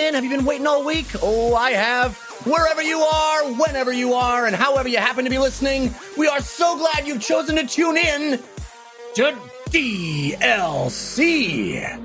In? Have you been waiting all week? Oh, I have. Wherever you are, whenever you are, and however you happen to be listening, we are so glad you've chosen to tune in to DLC.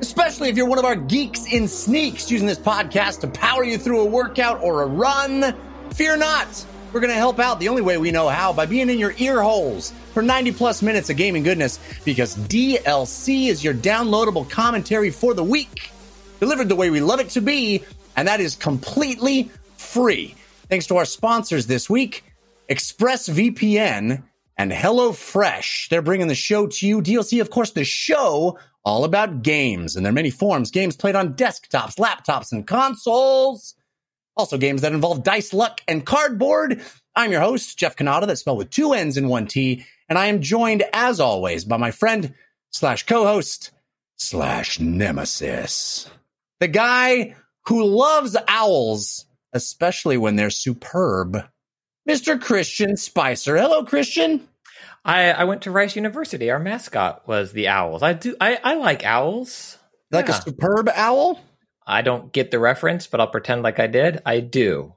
Especially if you're one of our geeks in sneaks using this podcast to power you through a workout or a run. Fear not. We're going to help out the only way we know how by being in your ear holes for 90 plus minutes of gaming goodness because DLC is your downloadable commentary for the week, delivered the way we love it to be, and that is completely free. Thanks to our sponsors this week, ExpressVPN and HelloFresh. They're bringing the show to you. DLC, of course, the show all about games, and there are many forms. Games played on desktops, laptops, and consoles. Also, games that involve dice, luck, and cardboard. I'm your host, Jeff Cannata, that's spelled with two N's and one T, and I am joined, as always, by my friend slash co-host slash nemesis, the guy who loves owls, especially when they're superb, Mr. Christian Spicer. Hello, Christian. I, I went to Rice University. Our mascot was the owls. I do. I, I like owls. Like Yeah. a superb owl? I don't get the reference, but I'll pretend like I did. I do.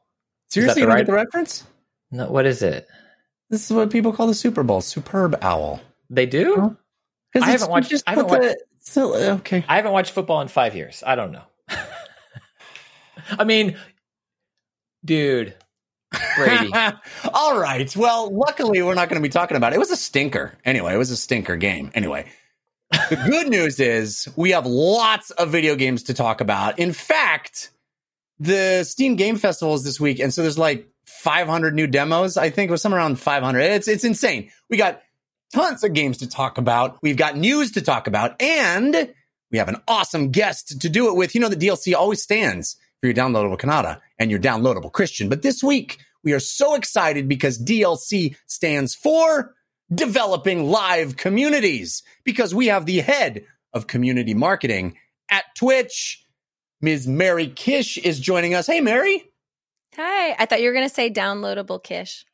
Seriously, you right- get the reference? No, what is it? This is what people call the Super Bowl, superb owl. They do. Huh? I haven't watched- Just I haven't put the, so, okay. I haven't watched football in five years. I don't know. I mean, dude, Brady. All right. Well, luckily, we're not going to be talking about it. It was a stinker. Anyway, it was a stinker game. Anyway, the good news is we have lots of video games to talk about. In fact, the Steam Game Festival is this week, and so there's like 500 new demos. I think it was somewhere around 500. It's it's insane. We got tons of games to talk about. We've got news to talk about, and we have an awesome guest to do it with. You know, the DLC always stands for your downloadable Cannata and your downloadable Christian. But this week, we are so excited because DLC stands for developing live communities because we have the head of community marketing at Twitch. Ms. Mary Kish is joining us. Hey, Mary. Hi. I thought you were going to say downloadable Kish.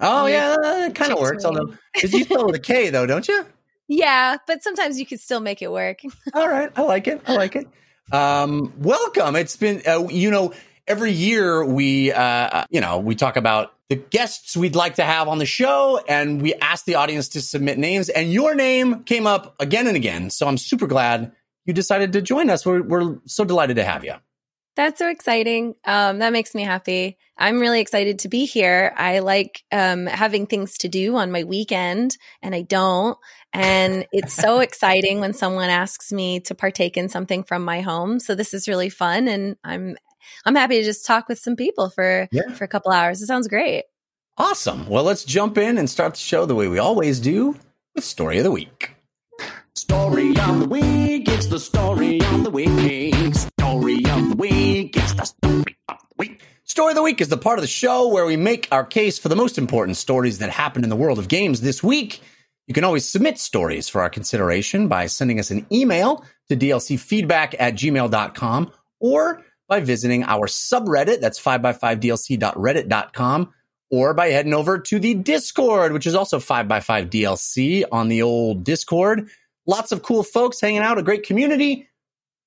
Oh, Yeah. it kind of works. Although, because you spell with a K, though, don't you? Yeah, but sometimes you can still make it work. All right, I like it. I like it. Um, welcome. It's been, uh, you know, every year we, uh, you know, we talk about the guests we'd like to have on the show, and we ask the audience to submit names, and your name came up again and again. So I'm super glad you decided to join us. We're we're so delighted to have you. That's so exciting. Um, that makes me happy. I'm really excited to be here. I like um, having things to do on my weekend, and I don't. And it's so exciting when someone asks me to partake in something from my home. So this is really fun, and I'm I'm happy to just talk with some people for Yeah. for a couple hours. It sounds great. Awesome. Well, let's jump in and start the show the way we always do with story of the week. Story of the week, it's the story of the week. Story of the week, it's the story of the week. Story of the Week is the part of the show where we make our case for the most important stories that happened in the world of games this week. You can always submit stories for our consideration by sending us an email to dlcfeedback at gmail.com or by visiting our subreddit, that's 5x5dlc.reddit.com, or by heading over to the Discord, which is also 5x5dlc on the old Discord. Lots of cool folks hanging out, a great community.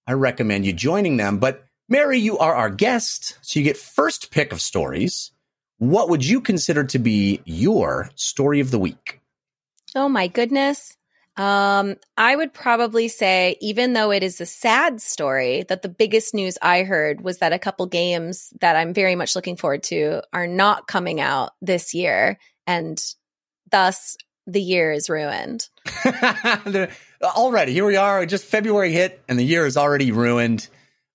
I recommend you joining them. But Mary, you are our guest, so you get first pick of stories. What would you consider to be your story of the week? Oh my goodness. Um, I would probably say, even though it is a sad story, that the biggest news I heard was that a couple games that I'm very much looking forward to are not coming out this year, and thus the year is ruined. already, here we are. Just February hit, and the year is already ruined.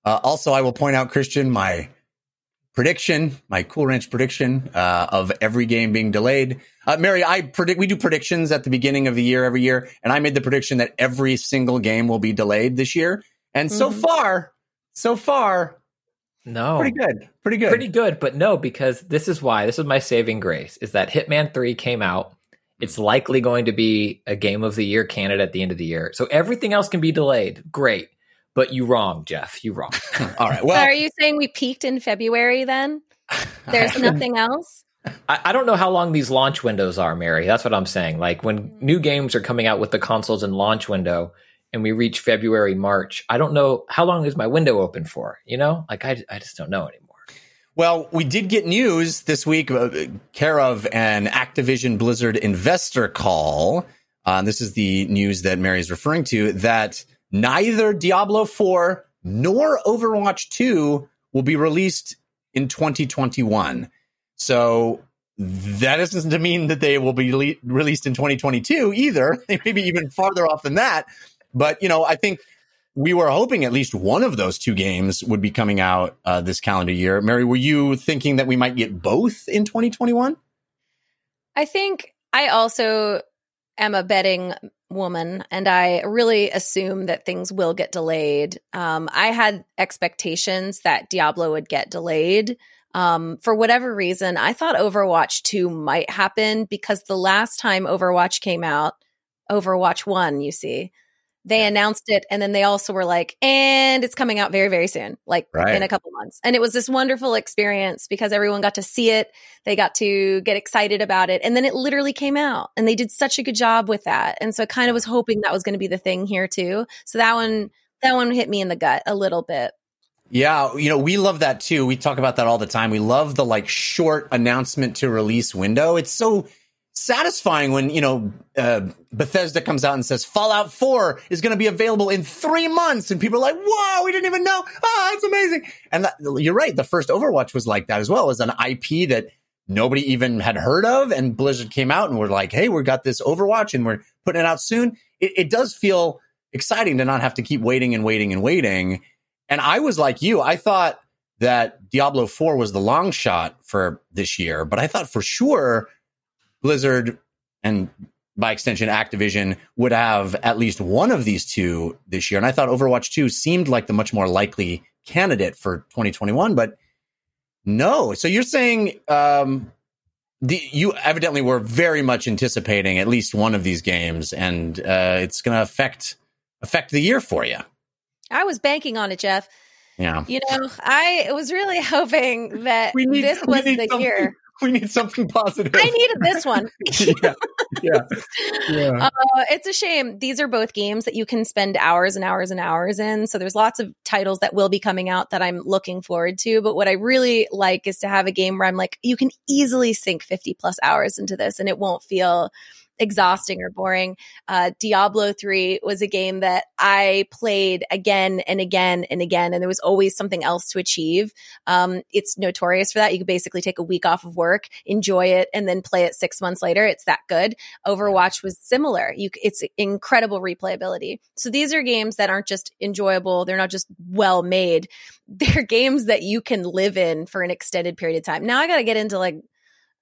Uh, also, I will point out, Christian, my prediction, my Cool Ranch prediction uh, of every game being delayed. Uh, Mary, I predict we do predictions at the beginning of the year every year, and I made the prediction that every single game will be delayed this year. And so Mhm. far, so far, No. pretty good, pretty good. Pretty good, but no, because this is why. This is my saving grace is that Hitman 3 came out. It's likely going to be a game of the year candidate at the end of the year. So everything else can be delayed. Great. But you wrong, Jeff. You wrong. All right. So Well, are you saying we peaked in February then? There's nothing else? I, I don't know how long these launch windows are, Mary. That's what I'm saying. Like when hmm. new games are coming out with the consoles in launch window and we reach February, March, I don't know how long is my window open for, you know? Like I, I just don't know anymore. Well, we did get news this week, uh, care of an Activision Blizzard investor call. Uh, this is the news that Mary is referring to that neither Diablo 4 nor Overwatch 2 will be released in 2021. So that to mean that they will be le- released in 2022 either. They may be even farther off than that. But, you know, I think we were hoping at least one of those two games would be coming out uh, this calendar year. Mary, were you thinking that we might get both in 2021? I think I also am a betting woman and I really assume that things will get delayed. Um, I had expectations that Diablo would get delayed. Um, for whatever reason, I thought Overwatch 2 might happen because the last time Overwatch came out, Overwatch 1, you see, they announced it and then they also were like, and it's coming out very, very soon, like Right. in a couple months. And it was this wonderful experience because everyone got to see it. They got to get excited about it. And then it literally came out and they did such a good job with that. And so I kind of was hoping that was going to be the thing here too. So that one, that one hit me in the gut a little bit. Yeah, you know, we love that too. We talk about that all the time. We love the like short announcement to release window. It's so satisfying when, you know, uh, Bethesda comes out and says Fallout 4 is going to be available in three months. And people are like, wow, we didn't even know. Ah, it's amazing. And that, you're right. The first Overwatch was like that as well. Was an IP that nobody even had heard of. And Blizzard came out and we're like, hey, we've got this Overwatch and we're putting it out soon. It, it does feel exciting to not have to keep waiting and waiting and waiting. And I was like you, I thought that Diablo 4 was the long shot for this year, but I thought for sure Blizzard and by extension Activision would have at least one of these two this year. And I thought Overwatch 2 seemed like the much more likely candidate for 2021, but no. So you're saying um, the, you evidently were very much anticipating at least one of these games, and uh, it's going to affect affect the year for you. I was banking on it, Jeff. Yeah. You know, I was really hoping that need- this was the something- year. We need something positive. I needed this one. yeah. Yeah. Yeah. Uh, it's a shame. These are both games that you can spend hours and hours and hours in. So there's lots of titles that will be coming out that I'm looking forward to. But what I really like is to have a game where I'm like, you can easily sink 50 plus hours into this and it won't feel exhausting or boring. Uh, Diablo 3 was a game that I played again and again and again, and there was always something else to achieve. Um, it's notorious for that. You could basically take a week off of work, enjoy it, and then play it six months later. It's that good. Overwatch was similar. You, it's incredible replayability. So these are games that aren't just enjoyable. They're not just well made. They're games that you can live in for an extended period of time. Now I got to get into like,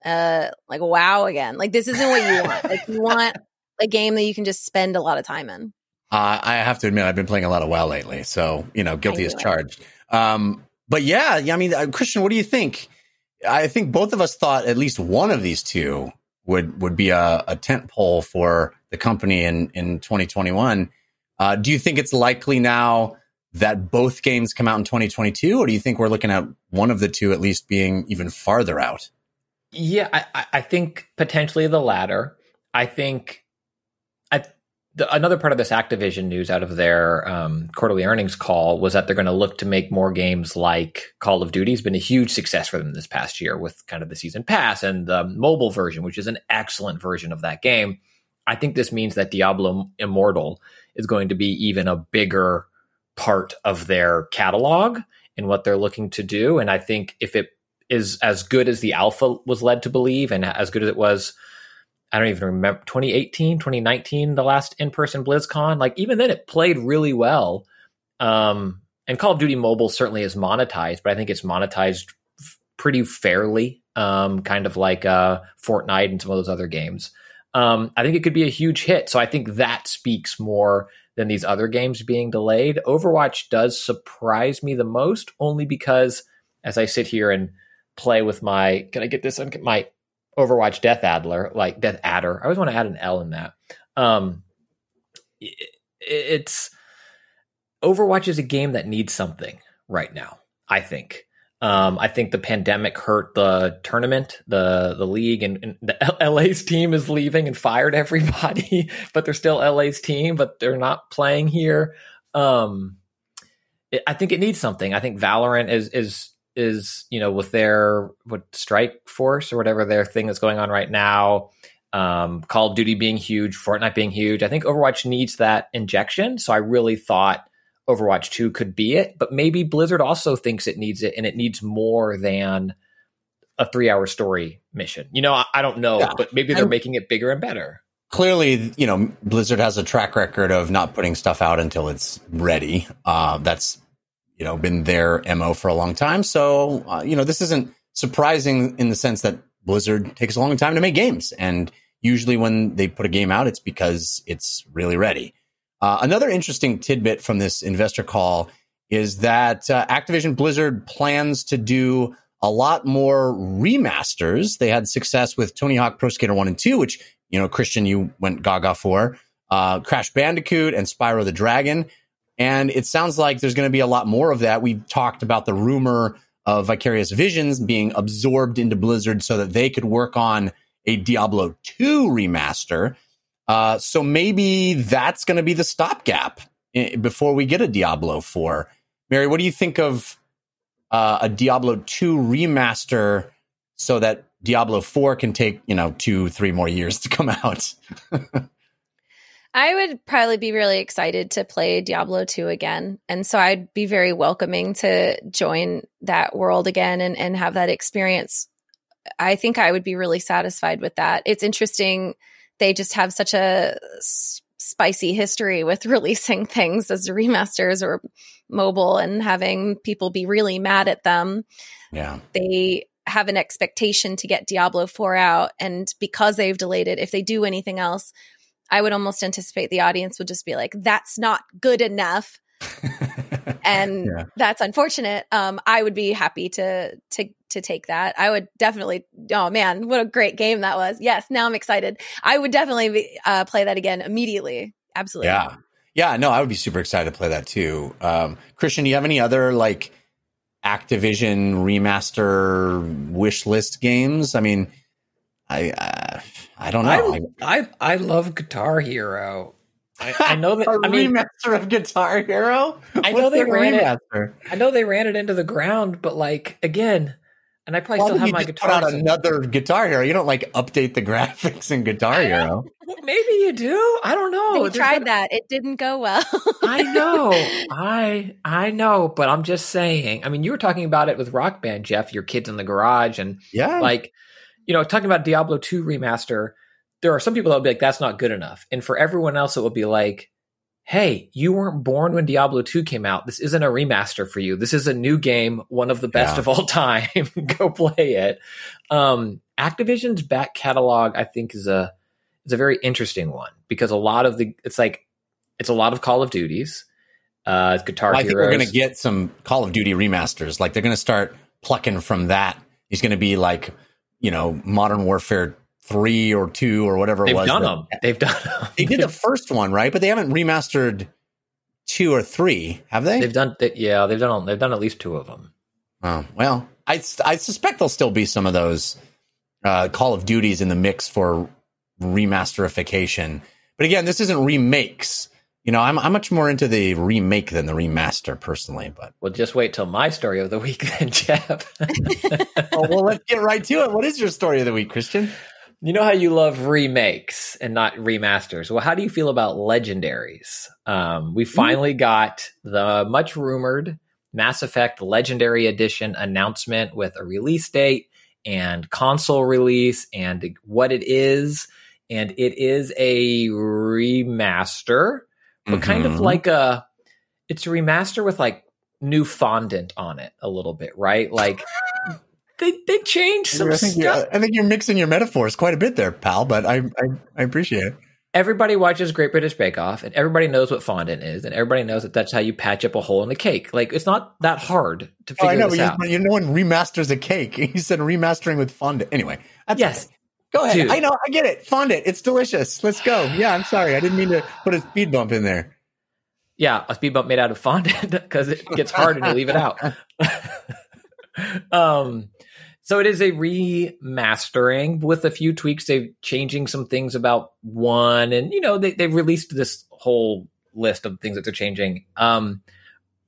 uh, like WoW again. Like this isn't what you want. like you want a game that you can just spend a lot of time in. Uh, I have to admit, I've been playing a lot of WoW lately, so you know, guilty as charged. Um, but yeah, yeah. I mean, uh, Christian, what do you think? I think both of us thought at least one of these two would would be a, a tent pole for the company in in 2021. Uh, do you think it's likely now that both games come out in 2022, or do you think we're looking at one of the two at least being even farther out? Yeah, I, I- think potentially the latter. I think I, the, another part of this Activision news out of their um, quarterly earnings call was that they're going to look to make more games like Call of Duty. has been a huge success for them this past year with kind of the season pass and the mobile version, which is an excellent version of that game. I think this means that Diablo Immortal is going to be even a bigger part of their catalog and what they're looking to do. And I think if it is as good as the alpha was led to believe and as good as it was I don't even remember 2018, 2019, the last in-person BlizzCon. Like even then, it played really well. Um, and Call of Duty Mobile certainly is monetized, but I think it's monetized pretty fairly, um, kind of like uh, Fortnite and some of those other games. Um, I think it could be a huge hit. So I think that speaks more than these other games being delayed. Overwatch does surprise me the most, only because as I sit here and play with my, can I get this on my Overwatch Death Adler, like Death Adder. I always want to add an L in that. Um, it, it's Overwatch is a game that needs something right now. I think. Um, I think the pandemic hurt the tournament, the the league, and, and the LA's team is leaving and fired everybody, but they're still LA's team, but they're not playing here. Um, it, I think it needs something. I think Valorant is is is you know with their what strike force or whatever their thing that's going on right now um, call of duty being huge fortnite being huge i think overwatch needs that injection so i really thought overwatch 2 could be it but maybe blizzard also thinks it needs it and it needs more than a three hour story mission you know i, I don't know Yeah. but maybe they're I'm- making it bigger and better clearly, you know, Blizzard has a track record of not putting stuff out until it's ready. Uh, that's you know been their mo for a long time. So uh, you know, this isn't surprising in the sense that Blizzard takes a long time to make games, and usually when they put a game out, it's because it's really ready. Uh, another interesting tidbit from this investor call is that uh, Activision Blizzard plans to do a lot more remasters. They had success with Tony Hawk Pro Skater 1 and 2, which, you know, Christian, you went gaga for, uh, Crash Bandicoot and Spyro the Dragon. And it sounds like there's going to be a lot more of that. We've talked about the rumor of Vicarious Visions being absorbed into Blizzard so that they could work on a Diablo 2 remaster. Uh, so maybe that's going to be the stopgap before we get a Diablo 4. Mary, what do you think of uh, a Diablo 2 remaster so that Diablo 4 can take, you know, two, three more years to come out? I would probably be really excited to play Diablo 2 again. And so I'd be very welcoming to join that world again and, and have that experience. I think I would be really satisfied with that. It's interesting. They just have such a spicy history with releasing things as remasters or mobile and having people be really mad at them Yeah. they have an expectation to get Diablo 4 out. And because they've delayed it, if they do anything else, I would almost anticipate the audience would just be like, that's not good enough. And Yeah. that's unfortunate. Um, I would be happy to to to take that. I would definitely. Oh man, what a great game that was! Yes, now I'm excited. I would definitely be, uh, play that again immediately. Absolutely. Yeah. Yeah, no, I would be super excited to play that too. Um, Christian, do you have any other like Activision remaster wish list games? I mean, I uh, I don't know. I, I I love Guitar Hero. I, I know that. a I mean, remaster of Guitar Hero. I know What's they a ran it- I know they ran it into the ground, but like again, and I probably Why still have you my just guitar. put out so- another Guitar Hero? You don't like update the graphics in Guitar Hero. Maybe you do. I don't know. They There's tried gotta- that. It didn't go well. I know. I I know, but I'm just saying. I mean, you were talking about it with Rock Band, Jeff. Your kids in the garage, and Yeah, like, you know, talking about Diablo 2 remaster. There are some people that will be like, "That's not good enough," and for everyone else, it will be like, "Hey, you weren't born when Diablo 2 came out. This isn't a remaster for you. This is a new game, one of the best Yeah. of all time. Go play it." Um, Activision's back catalog, I think, is a is a very interesting one because a lot of the it's like it's a lot of Call of Duties, uh, it's Guitar Well, I think Heroes. we're going to get some Call of Duty remasters. Like they're going to start plucking from that. He's going to be like, you know, Modern Warfare three or two or whatever it They've was. done them. They've done them. They did the first one, right? But they haven't remastered two or three, have they? They've done. They, yeah, they've done. They've done at least two of them. Oh, well, I, I suspect there'll still be some of those uh, Call of Duties in the mix for remasterification. But again, this isn't remakes. You know, I'm, I'm much more into the remake than the remaster personally. But Well, just wait till my story of the week, then, Jeff. oh, well, let's get right to it. What is your story of the week, Christian? You know how you love remakes and not remasters. Well, how do you feel about legendaries? Um, we finally got the much rumored Mass Effect Legendary Edition announcement with a release date and console release and what it is. And it is a remaster, but kind of Mhm. like a it's a remaster with like new fondant on it a little bit, right? Like they they changed some I think, stuff. you're, I think you're mixing your metaphors quite a bit there, pal. But I, I, I appreciate it. everybody watches Great British Bake Off, and everybody knows what fondant is, and everybody knows that that's how you patch up a hole in the cake. Like it's not that hard to Oh, figure I know, this but out. you, you know, one remasters a cake. You said remastering with fondant. Anyway, that's Yes. okay. Go ahead. Dude. I know. I get it. Fondant. It's delicious. Let's go. Yeah, I'm sorry. I didn't mean to put a speed bump in there. Yeah, a speed bump made out of fondant because it gets hard and you leave it out. um, so it is a remastering with a few tweaks. They're changing some things about one, and you know they they released this whole list of things that they're changing. Um,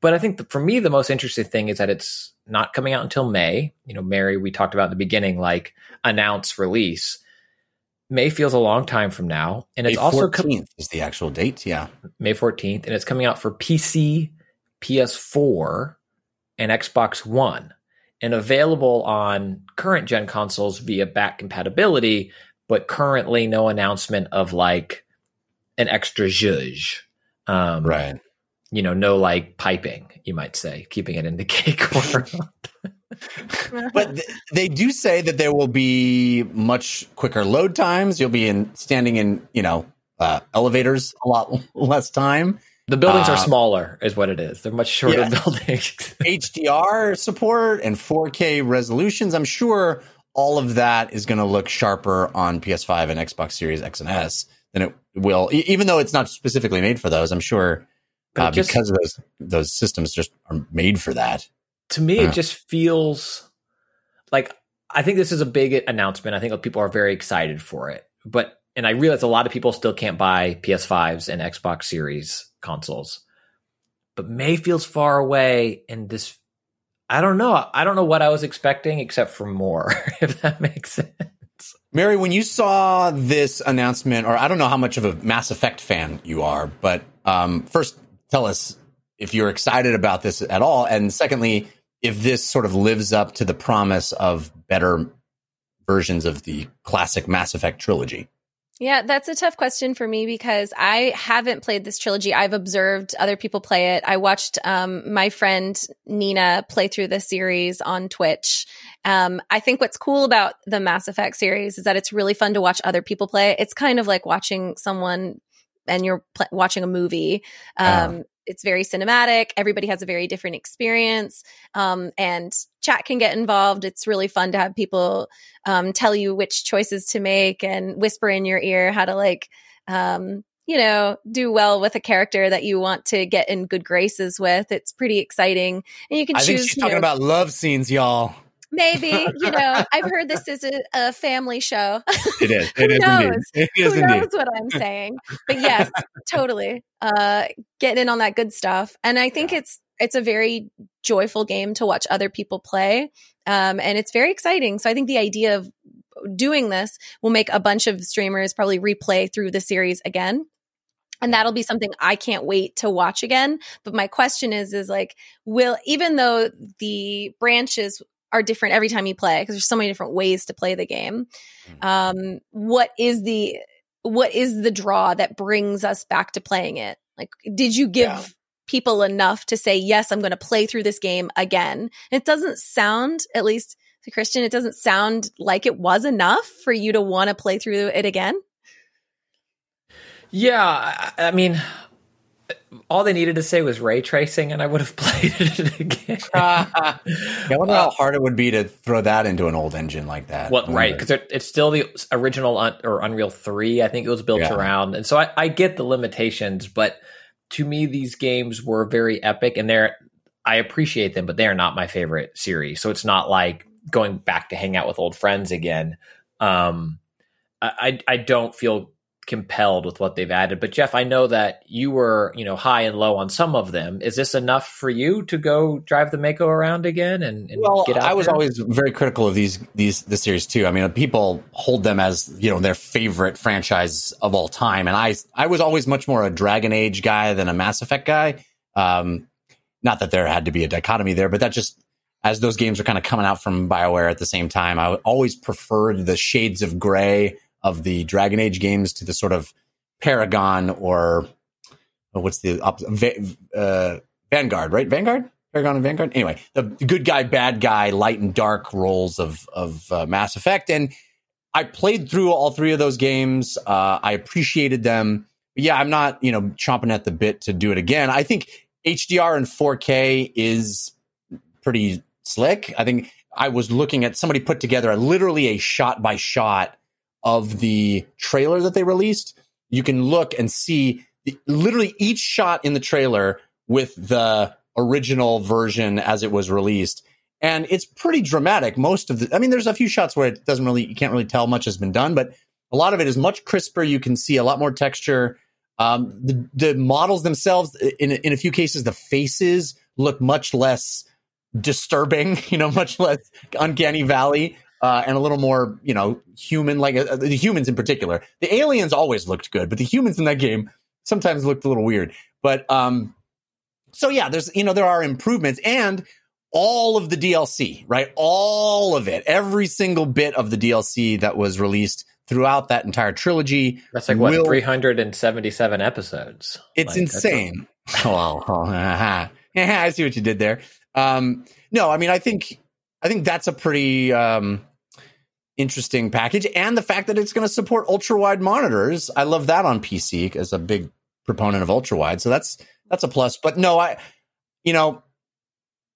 but I think the, for me the most interesting thing is that it's not coming out until May. You know, Mary, we talked about in the beginning, like announce release. May feels a long time from now, and it's May also co- 14th is the actual date. Yeah. May 14th, and it's coming out for PC, PS4, and Xbox One, and available on current gen consoles via back compatibility, but currently no announcement of like an extra zhuzh. Um, Right. You know, no like piping, you might say, keeping it in the cake world. But th- they do say that there will be much quicker load times. You'll be in standing in, you know, uh, elevators a lot less time. the buildings are Uh, smaller, is what it is. They're much shorter Yes. buildings. HDR support and 4K resolutions. I'm sure all of that is going to look sharper on PS5 and Xbox Series X and S than it will, e- even though it's not specifically made for those. I'm sure But uh, just- because of those those systems just are made for that. to me Yeah. it just feels like i think this is a big announcement. I think people are very excited for it. But and i realize a lot of people still can't buy ps5s and xbox series consoles. But may feels far away and this i don't know. I don't know what i was expecting except for more if that makes sense. Mary, when you saw this announcement, or I don't know how much of a Mass Effect fan you are, but um, first tell us if you're excited about this at all, and secondly, if this sort of lives up to the promise of better versions of the classic Mass Effect trilogy. Yeah, that's a tough question for me because I haven't played this trilogy. I've observed other people play it. I watched um, my friend Nina play through the series on Twitch. Um, I think what's cool about the Mass Effect series is that it's really fun to watch other people play. It's kind of like watching someone and you're pl- watching a movie. Um, It's very cinematic. Everybody has a very different experience. Um, and chat can get involved. It's really fun to have people um, tell you which choices to make and whisper in your ear how to like um, you know do well with a character that you want to get in good graces with it's pretty exciting and you can I choose think she's talking know, about love scenes, y'all. Maybe you know i've heard this is a, a family show It is. Who It is knows? indeed. It is who indeed. knows what i'm saying but yes totally uh getting in on that good stuff and i think it's it's a very joyful game to watch other people play um and it's very exciting so i think the idea of doing this will make a bunch of streamers probably replay through the series again and that'll be something i can't wait to watch again but my question is is like will even though the branches are different every time you play because there's so many different ways to play the game. Um what is the what is the draw that brings us back to playing it? Like did you give Yeah. people enough to say yes i'm going to play through this game again? It doesn't sound at least to christian it doesn't sound like it was enough for you to want to play through it again? Yeah, I, I mean, all they needed to say was ray tracing, and I would have played it again. yeah, I wonder how hard it would be to throw that into an old engine like that. Well, right, because it's still the original un- or Unreal Three. I think it was built Yeah. around, and so I, I get the limitations. But to me, these games were very epic, and they're I appreciate them, but they are not my favorite series. So it's not like going back to hang out with old friends again. Um, I I don't feel compelled with what they've added. But Jeff, I know that you were, you know, high and low on some of them. Is this enough for you to go drive the Mako around again and, and well, get out I was there? always very critical of these these the series too. I mean, people hold them as you know their favorite franchise of all time, and I I was always much more a Dragon Age guy than a Mass Effect guy. Um, not that there had to be a dichotomy there, but that just as those games are kind of coming out from BioWare at the same time, I always preferred the shades of gray of the Dragon Age games to the sort of Paragon or oh, what's the? Uh, Vanguard, right? Vanguard, Paragon, and Vanguard. Anyway, the good guy, bad guy, light and dark roles of of uh, Mass Effect, and I played through all three of those games. Uh, I appreciated them. But yeah, I'm not you know chomping at the bit to do it again. I think HDR and 4K is pretty slick. I think I was looking at somebody put together a, literally a shot by shot of the trailer that they released. You can look and see literally each shot in the trailer with the original version as it was released. And it's pretty dramatic. Most of the, I mean, there's a few shots where it doesn't really, you can't really tell much has been done, but a lot of it is much crisper. You can see a lot more texture. Um, the, the models themselves, in, in a few cases, the faces look much less disturbing, you know, much less uncanny valley. Uh, and a little more, you know, human, like uh, the humans in particular. The aliens always looked good, but the humans in that game sometimes looked a little weird. But um, so yeah, there's you know there are improvements and all of the DLC, right? All of it, every single bit of the DLC that was released throughout that entire trilogy. That's like what will- 377 episodes. It's Like, that's insane. oh, oh, I see what you did there. Um, no, I mean, I think I think that's a pretty um, interesting package, and the fact that it's going to support ultra wide monitors. I love that on PC as a big proponent of ultra wide. So that's that's a plus. But no, I, you know,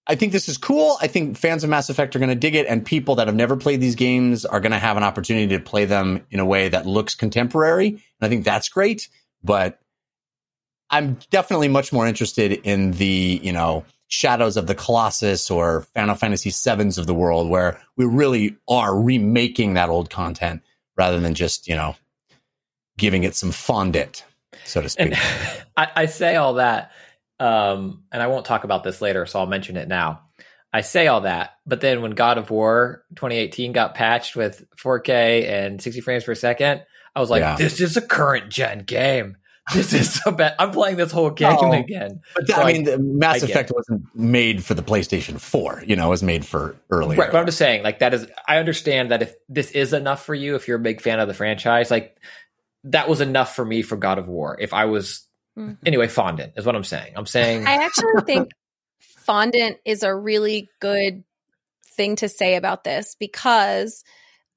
I think this is cool. I think fans of Mass Effect are going to dig it, and people that have never played these games are going to have an opportunity to play them in a way that looks contemporary. And I think that's great. But I'm definitely much more interested in the, you know, Shadows of the Colossus or Final Fantasy Sevens of the world, where we really are remaking that old content rather than just, you know, giving it some fondant, so to speak. I, I say all that, um, and I won't talk about this later, so I'll mention it now. I say all that, but then when God of War 2018 got patched with 4K and 60 frames per second, I was like, Yeah. "This is a current gen game. This is so bad. I'm playing this whole game Oh. again." But So I mean, the I Mass get Effect wasn't made for the PlayStation 4. You know, it was made for earlier. Right, but I'm just saying, like that is. I understand that if this is enough for you, if you're a big fan of the franchise, like that was enough for me for God of War. If I was Mhm. anyway, fondant is what I'm saying. I'm saying I actually think fondant is a really good thing to say about this because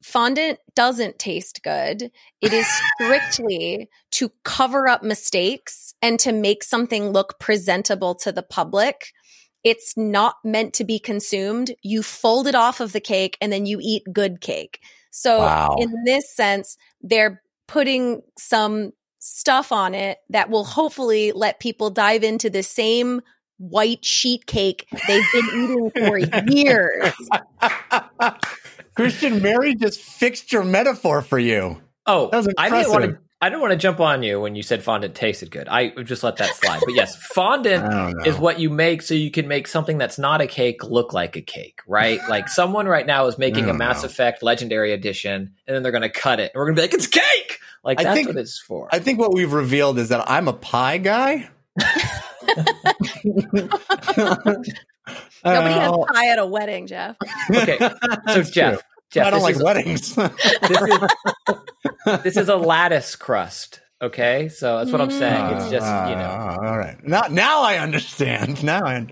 fondant doesn't taste good. It is strictly to cover up mistakes and to make something look presentable to the public. It's not meant to be consumed. You fold it off of the cake and then you eat good cake. So, Wow. in this sense, they're putting some stuff on it that will hopefully let people dive into the same white sheet cake they've been eating for years. Christian Mary just fixed your metaphor for you. Oh, That was I didn't want to. I didn't want to jump on you when you said fondant tasted good. I just let that slide. But yes, fondant I don't know. is what you make so you can make something that's not a cake look like a cake, right? Like someone right now is making a Mass know. Effect Legendary Edition, and then they're going to cut it, and we're going to be like, "It's cake!" Like I that's think- what it's for. I think what we've revealed is that I'm a pie guy. Nobody has pie at a wedding, Jeff. okay, so Jeff. Jeff, I don't like is, weddings. this is this is a lattice crust. Okay, so that's what I'm saying. It's just you know. Ah, all right. Now, now I understand. Now I. un-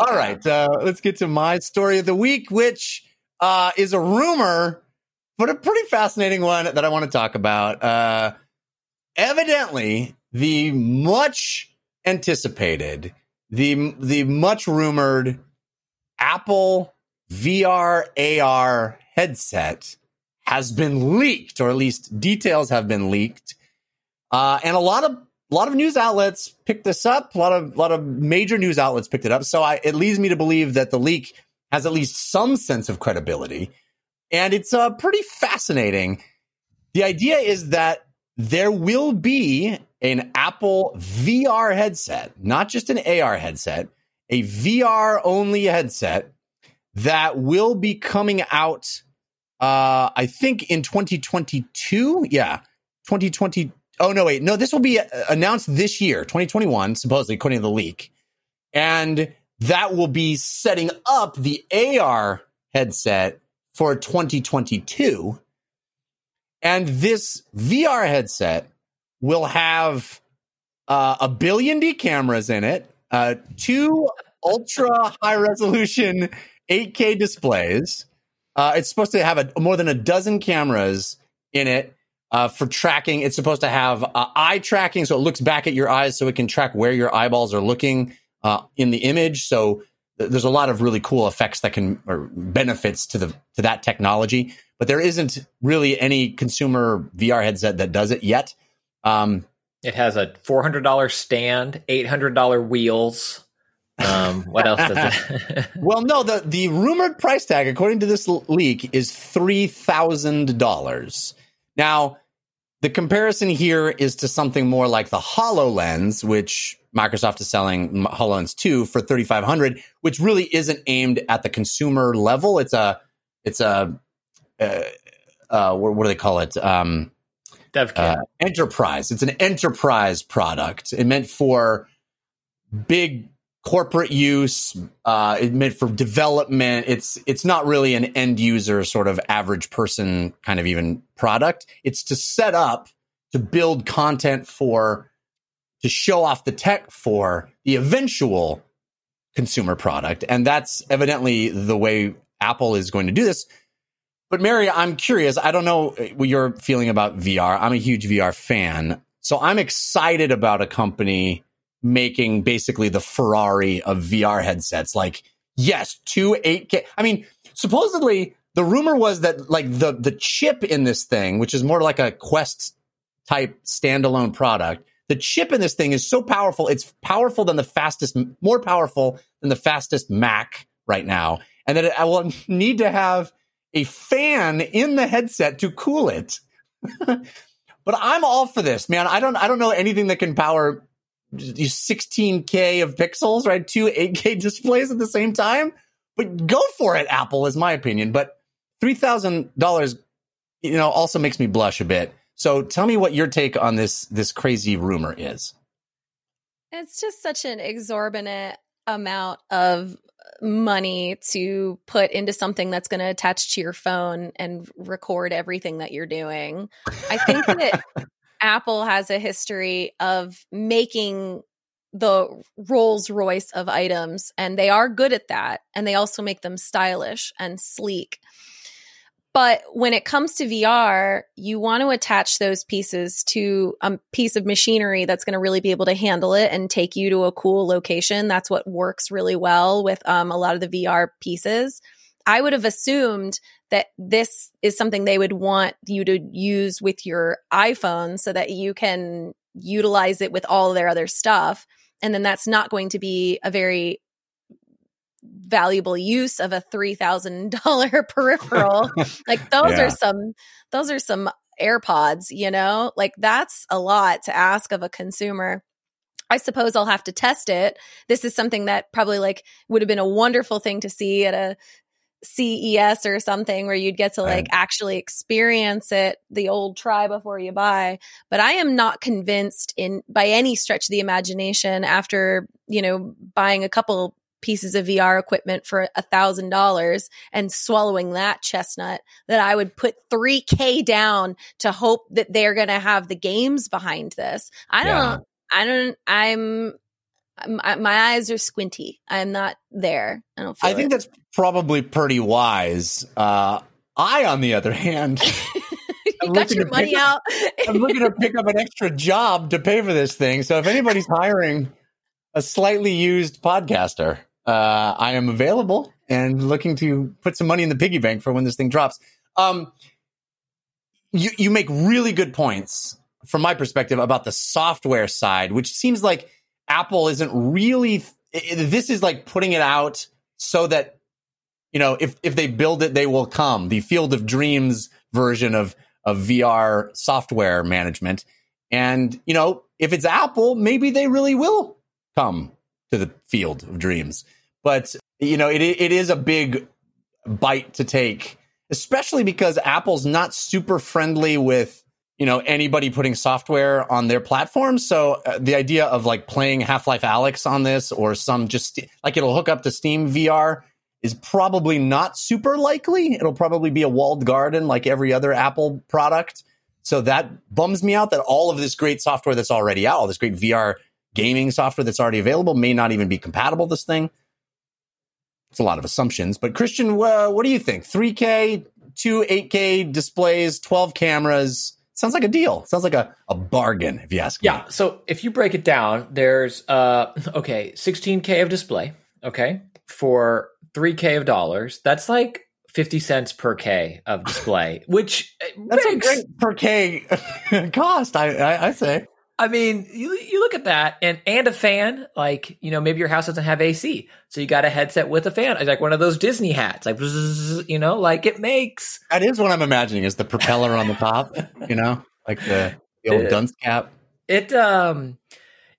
All go. right. Uh, let's get to my story of the week, which uh, is a rumor, but a pretty fascinating one that I want to talk about. Uh, evidently, the much anticipated, the the much rumored Apple VR AR headset has been leaked, or at least details have been leaked. Uh, and a lot of a lot of news outlets picked this up. A lot of a lot of major news outlets picked it up. So I, it leads me to believe that the leak has at least some sense of credibility, and it's uh, pretty fascinating. The idea is that there will be an Apple VR headset, not just an AR headset, a VR only headset that will be coming out, uh, I think in 2022. Yeah, 2020. Oh, no, wait. No, this will be uh, announced this year, 2021, supposedly, according to the leak. And that will be setting up the AR headset for 2022. And this VR headset will have uh, a billion D cameras in it, uh, two ultra high resolution 8K displays. Uh, it's supposed to have a, more than a dozen cameras in it uh, for tracking. It's supposed to have uh, eye tracking, so it looks back at your eyes, so it can track where your eyeballs are looking uh, in the image. So th- there's a lot of really cool effects that can or benefits to the to that technology. But there isn't really any consumer VR headset that does it yet. Um, It has a four hundred dollar stand, eight hundred dollar wheels. Um, what else does it? well, no, the the rumored price tag, according to this leak, is three thousand dollars. Now, the comparison here is to something more like the Hololens, which Microsoft is selling Hololens two for thirty five hundred, which really isn't aimed at the consumer level. It's a it's a uh, uh, what, what do they call it? Um, Dev kit. uh, enterprise. It's an enterprise product. It meant for big corporate use. Uh, it meant for development. It's it's not really an end user sort of average person kind of even product. It's to set up to build content for to show off the tech for the eventual consumer product, and that's evidently the way Apple is going to do this. But Mary, I'm curious. I don't know uh, what you're feeling about VR. I'm a huge VR fan. So I'm excited about a company making basically the Ferrari of VR headsets. Like, yes, two 8K. I mean, supposedly the rumor was that like the the chip in this thing, which is more like a Quest type standalone product, the chip in this thing is so powerful. It's powerful than the fastest, more powerful than the fastest Mac right now. And that I will need to have a fan in the headset to cool it. but I'm all for this, man. I don't I don't know anything that can power 16k of pixels, right? Two 8k displays at the same time. But go for it, Apple, is my opinion. But three thousand dollars, you know, also makes me blush a bit. So tell me what your take on this this crazy rumor is. It's just such an exorbitant amount of money to put into something that's going to attach to your phone and record everything that you're doing. I think that Apple has a history of making the Rolls Royce of items, and they are good at that. And they also make them stylish and sleek. But when it comes to VR, you want to attach those pieces to a piece of machinery that's going to really be able to handle it and take you to a cool location. That's what works really well with um, a lot of the VR pieces. I would have assumed that this is something they would want you to use with your iPhone so that you can utilize it with all their other stuff. And then that's not going to be a very valuable use of a $3000 peripheral. Like those Yeah. are some those are some airpods you know? Like that's a lot to ask of a consumer. I suppose i'll have to test it. This is something that probably like would have been a wonderful thing to see at a CES or something where you'd get to like Right. actually experience it the old try before you buy. But i am not convinced in by any stretch of the imagination after you know buying a couple pieces of VR equipment for a thousand dollars and swallowing that chestnut that I would put 3k down to hope that they're going to have the games behind this. I don't, Yeah. I don't, I'm, my, my eyes are squinty. I'm not there. I don't feel I think it. that's probably pretty wise. Uh, I, on the other hand, I'm got your money out. I'm looking to pick up an extra job to pay for this thing. So if anybody's hiring a slightly used podcaster, uh, I am available and looking to put some money in the piggy bank for when this thing drops. Um, you you make really good points from my perspective about the software side, which seems like Apple isn't really. This is like putting it out so that you know if if they build it, they will come. The Field of Dreams version of of VR software management. And, you know, if it's Apple, maybe they really will come to the field of dreams. But, you know, it, it is a big bite to take, especially because Apple's not super friendly with, you know, anybody putting software on their platform. So uh, the idea of like playing Half Life Alyx on this or some just like it'll hook up to Steam VR is probably not super likely. It'll probably be a walled garden like every other Apple product. So that bums me out that all of this great software that's already out, all this great VR gaming software that's already available may not even be compatible with this thing. It's a lot of assumptions, but Christian, uh, what do you think? 3K, two 8K displays, 12 cameras. Sounds like a deal. Sounds like a, a bargain, if you ask Yeah. me. Yeah so if you break it down, there's uh okay, 16k of display. Okay, for 3k of dollars, that's like 50 cents per k of display, which uh, That's a great per K cost, I, I, I say. I mean, you you look at that and and a fan, like you know, maybe your house doesn't have AC, so you got a headset with a fan. It's like one of those Disney hats, like you know, like it makes. That is what I'm imagining is the propeller on the top, you know, like the, the old Yeah. dunce cap. It um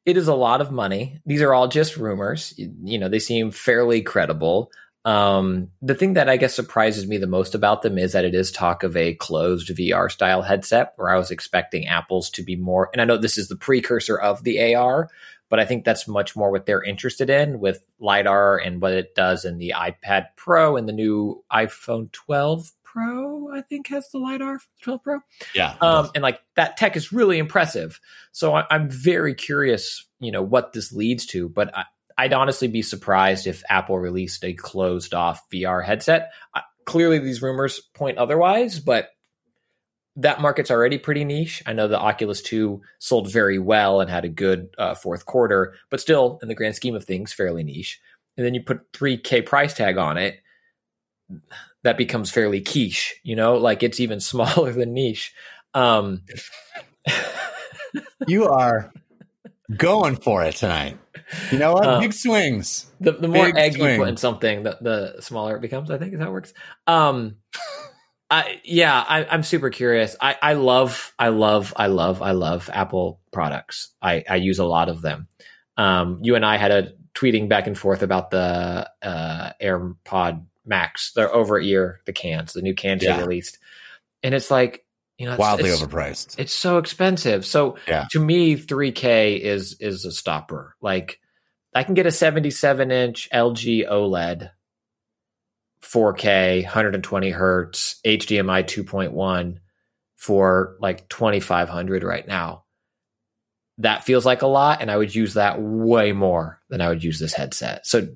it is a lot of money. These are all just rumors. You, you know, they seem fairly credible. Um the thing that I guess surprises me the most about them is that it is talk of a closed VR style headset where I was expecting Apple's to be more and I know this is the precursor of the AR, but I think that's much more what they're interested in with lidar and what it does in the iPad Pro and the new iPhone 12 Pro, I think has the lidar 12 Pro Yeah. um, and like that tech is really impressive. So I, I'm very curious, you know, what this leads to. But I, I'd honestly be surprised if Apple released a closed off VR headset. Clearly, these rumors point otherwise, but that market's already pretty niche. I know the Oculus 2 sold very well and had a good uh, fourth quarter, but still, in the grand scheme of things, fairly niche. And then you put 3K price tag on it, that becomes fairly quiche, you know, like it's even smaller than niche. Um, you are going for it tonight. You know what? Uh, Big swings. the, the more Big egg you put in something, the, the smaller it becomes. I think is how it works. Um, I yeah, I, I'm super curious. I, I love, I love, I love, I love Apple products. I, I use a lot of them. Um, you and I had a tweeting back and forth about the uh, AirPod Max, the over ear, the cans, the new cans Yeah. they released, and it's like you know, it's, Wildly it's, overpriced. it's so expensive. So Yeah. to me, 3K is is a stopper. Like I can get a 77 inch LG OLED, 4K, 120 hertz, HDMI 2.1 for like 2,500 right now. That feels like a lot, and I would use that way more than I would use this headset. So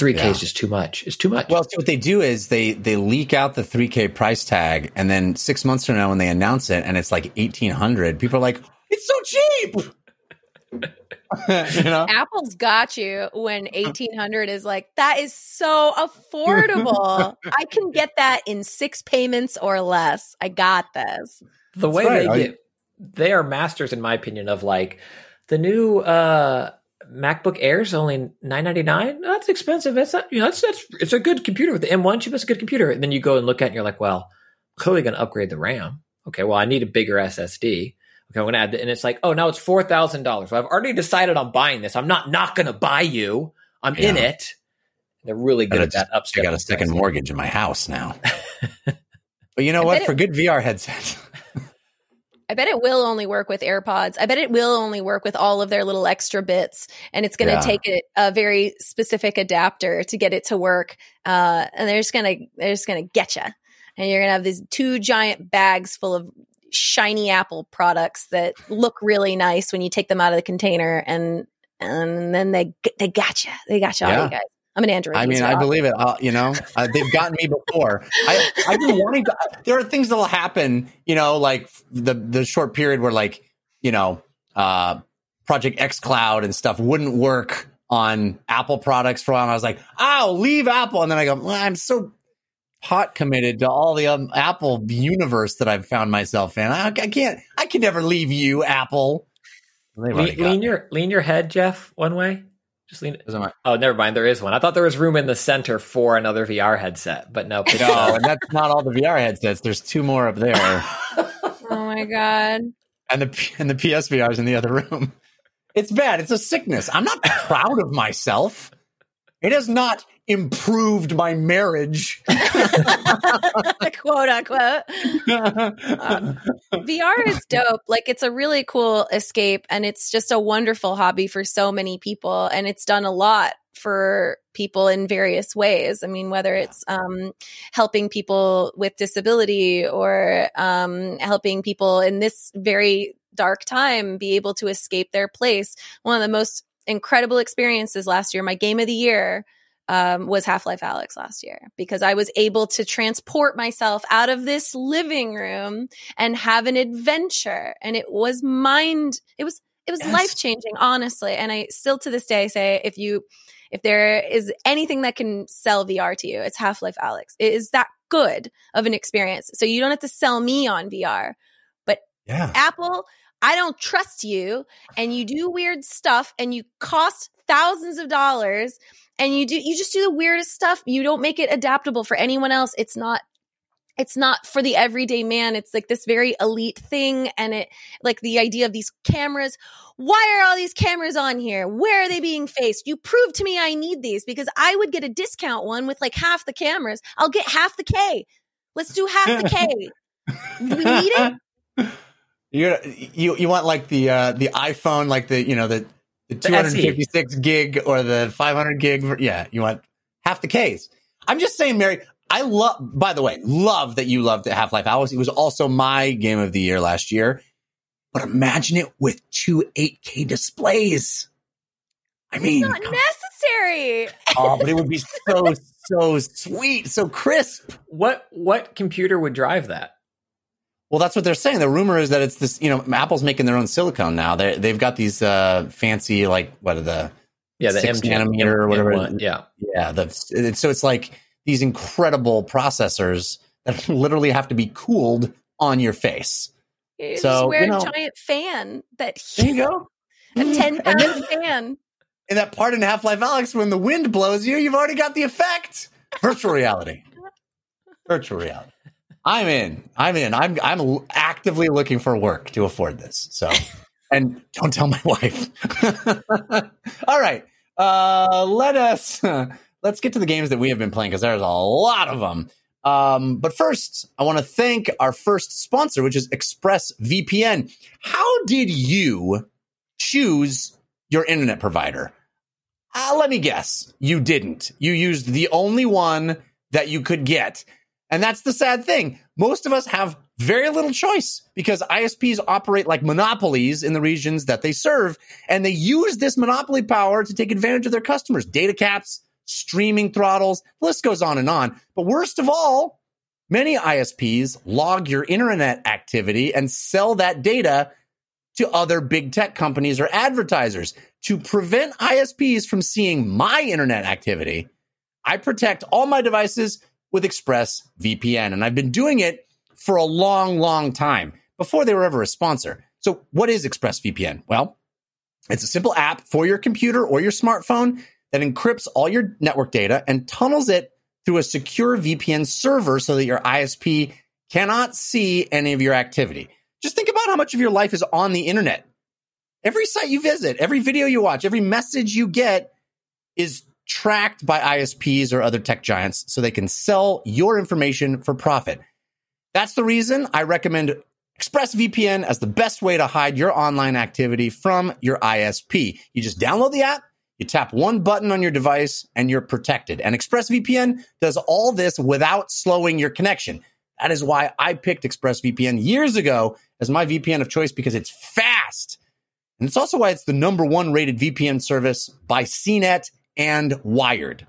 3K Yeah. is just too much. It's too much. Well, see, what they do is they they leak out the 3K price tag, and then six months from now, when they announce it, and it's like 1800, people are like, "It's so cheap." you know, Apple's got you when 1800 is like, that is so affordable. I can get that in six payments or less. I got this. the way right. they I- get they are masters in my opinion of like the new uh MacBook Air's only nine ninety nine. That's expensive. That's not, you know, that's, that's, it's a good computer with the M1 chip. It's a good computer. And then you go and look at it and you're like, well, clearly going to upgrade the RAM. Okay. Well, I need a bigger SSD. Okay. I'm going to add, the, and it's like, oh, now it's $4,000. Well, I've already decided on buying this. I'm not, not going to buy you. I'm in it. They're really good at that upstep. I got a second mortgage in my house now. but you know I what? For good VR headsets, I bet it will only work with AirPods. I bet it will only work with all of their little extra bits. And it's going to Yeah. take a, a very specific adapter to get it to work. Uh, and they're just going to, they're just going to get you. And you're going to have these two giant bags full of shiny Apple products that look really nice when you take them out of the container. And, and then they, they got you. They got you all you guys. I'm an Android. I mean, user. I believe it. Uh, you know, uh, they've gotten me before. I, I've been wanting to. There are things that will happen. You know, like the the short period where, like, you know, uh, Project X Cloud and stuff wouldn't work on Apple products for a while. And I was like, "I'll leave Apple," and then I go, well, "I'm so hot committed to all the um, Apple universe that I've found myself in. I, I can't. I can never leave you, Apple." They've Lean, lean your lean your head, Jeff, one way. Just lean. Doesn't matter. Oh, never mind. There is one. I thought there was room in the center for another VR headset, but no. it's, No, and that's not all the VR headsets. There's two more up there, Oh my god. and the and the PSVR is in the other room. It's bad. It's a sickness. I'm not proud of myself. It is not improved my marriage. Quote unquote. VR is dope. Like it's a really cool escape and it's just a wonderful hobby for so many people and it's done a lot for people in various ways. I mean, whether it's um, helping people with disability or um, helping people in this very dark time be able to escape their place. One of the most incredible experiences last year, my game of the year, um, was Half Life Alyx last year because I was able to transport myself out of this living room and have an adventure. And it was mind, it was, it was Yes. life changing, honestly. And I still to this day say, if you, if there is anything that can sell VR to you, it's Half Life Alyx. It is that good of an experience. So you don't have to sell me on VR. yeah. Apple, I don't trust you and you do weird stuff and you cost thousands of dollars and you do you just do the weirdest stuff. You don't make it adaptable for anyone else. It's not it's not for the everyday man. It's like this very elite thing and it like the idea of these cameras. Why are all these cameras on here? Where are they being faced? You prove to me I need these because I would get a discount one with like half the cameras. I'll get half the K. Let's do half the K. Do we need it? You you you want like the uh, the iPhone, like the you know the the The 256 gig or the 500 gig. Yeah, you want half the case. I'm just saying, Mary. I love. By the way, love that you loved Half Life Alyx. It was also my game of the year last year. But imagine it with two 8K displays. I mean, Not necessary. oh, but it would be so so sweet, so crisp. what what computer would drive that? Well, that's what they're saying. The rumor is that it's this. You know, Apple's making their own silicone now. They they've got these uh, fancy like what are the Yeah, the Six M nanometer or whatever. M1, Yeah, yeah the it's- so it's like these incredible processors that literally have to be cooled on your face. You So, just wear you know- a giant fan that There you go. a ten And then pound fan. in that part in Half Life Alyx, when the wind blows you, you've already got the effect. Virtual reality. Virtual reality. I'm in. I'm in. I'm I'm actively looking for work to afford this. So, and don't tell my wife. All right. Uh, let us let's get to the games that we have been playing because there's a lot of them. Um, but first, I want to thank our first sponsor, which is ExpressVPN. How did you choose your internet provider? Uh, let me guess. You didn't. You used the only one that you could get. And that's the sad thing. Most of us have very little choice because ISPs operate like monopolies in the regions that they serve. And they use this monopoly power to take advantage of their customers. Data caps, streaming throttles, the list goes on and on. But worst of all, many ISPs log your internet activity and sell that data to other big tech companies or advertisers. To prevent ISPs from seeing my internet activity, I protect all my devices with ExpressVPN. And I've been doing it for a long, long time before they were ever a sponsor. So, what is ExpressVPN? Well, it's a simple app for your computer or your smartphone that encrypts all your network data and tunnels it through a secure VPN server so that your ISP cannot see any of your activity. Just think about how much of your life is on the internet. Every site you visit, every video you watch, every message you get is tracked by ISPs or other tech giants so they can sell your information for profit. That's the reason I recommend ExpressVPN as the best way to hide your online activity from your ISP. You just download the app, you tap one button on your device, and you're protected. And ExpressVPN does all this without slowing your connection. That is why I picked ExpressVPN years ago as my VPN of choice because it's fast. And it's also why it's the number one rated VPN service by CNET and Wired.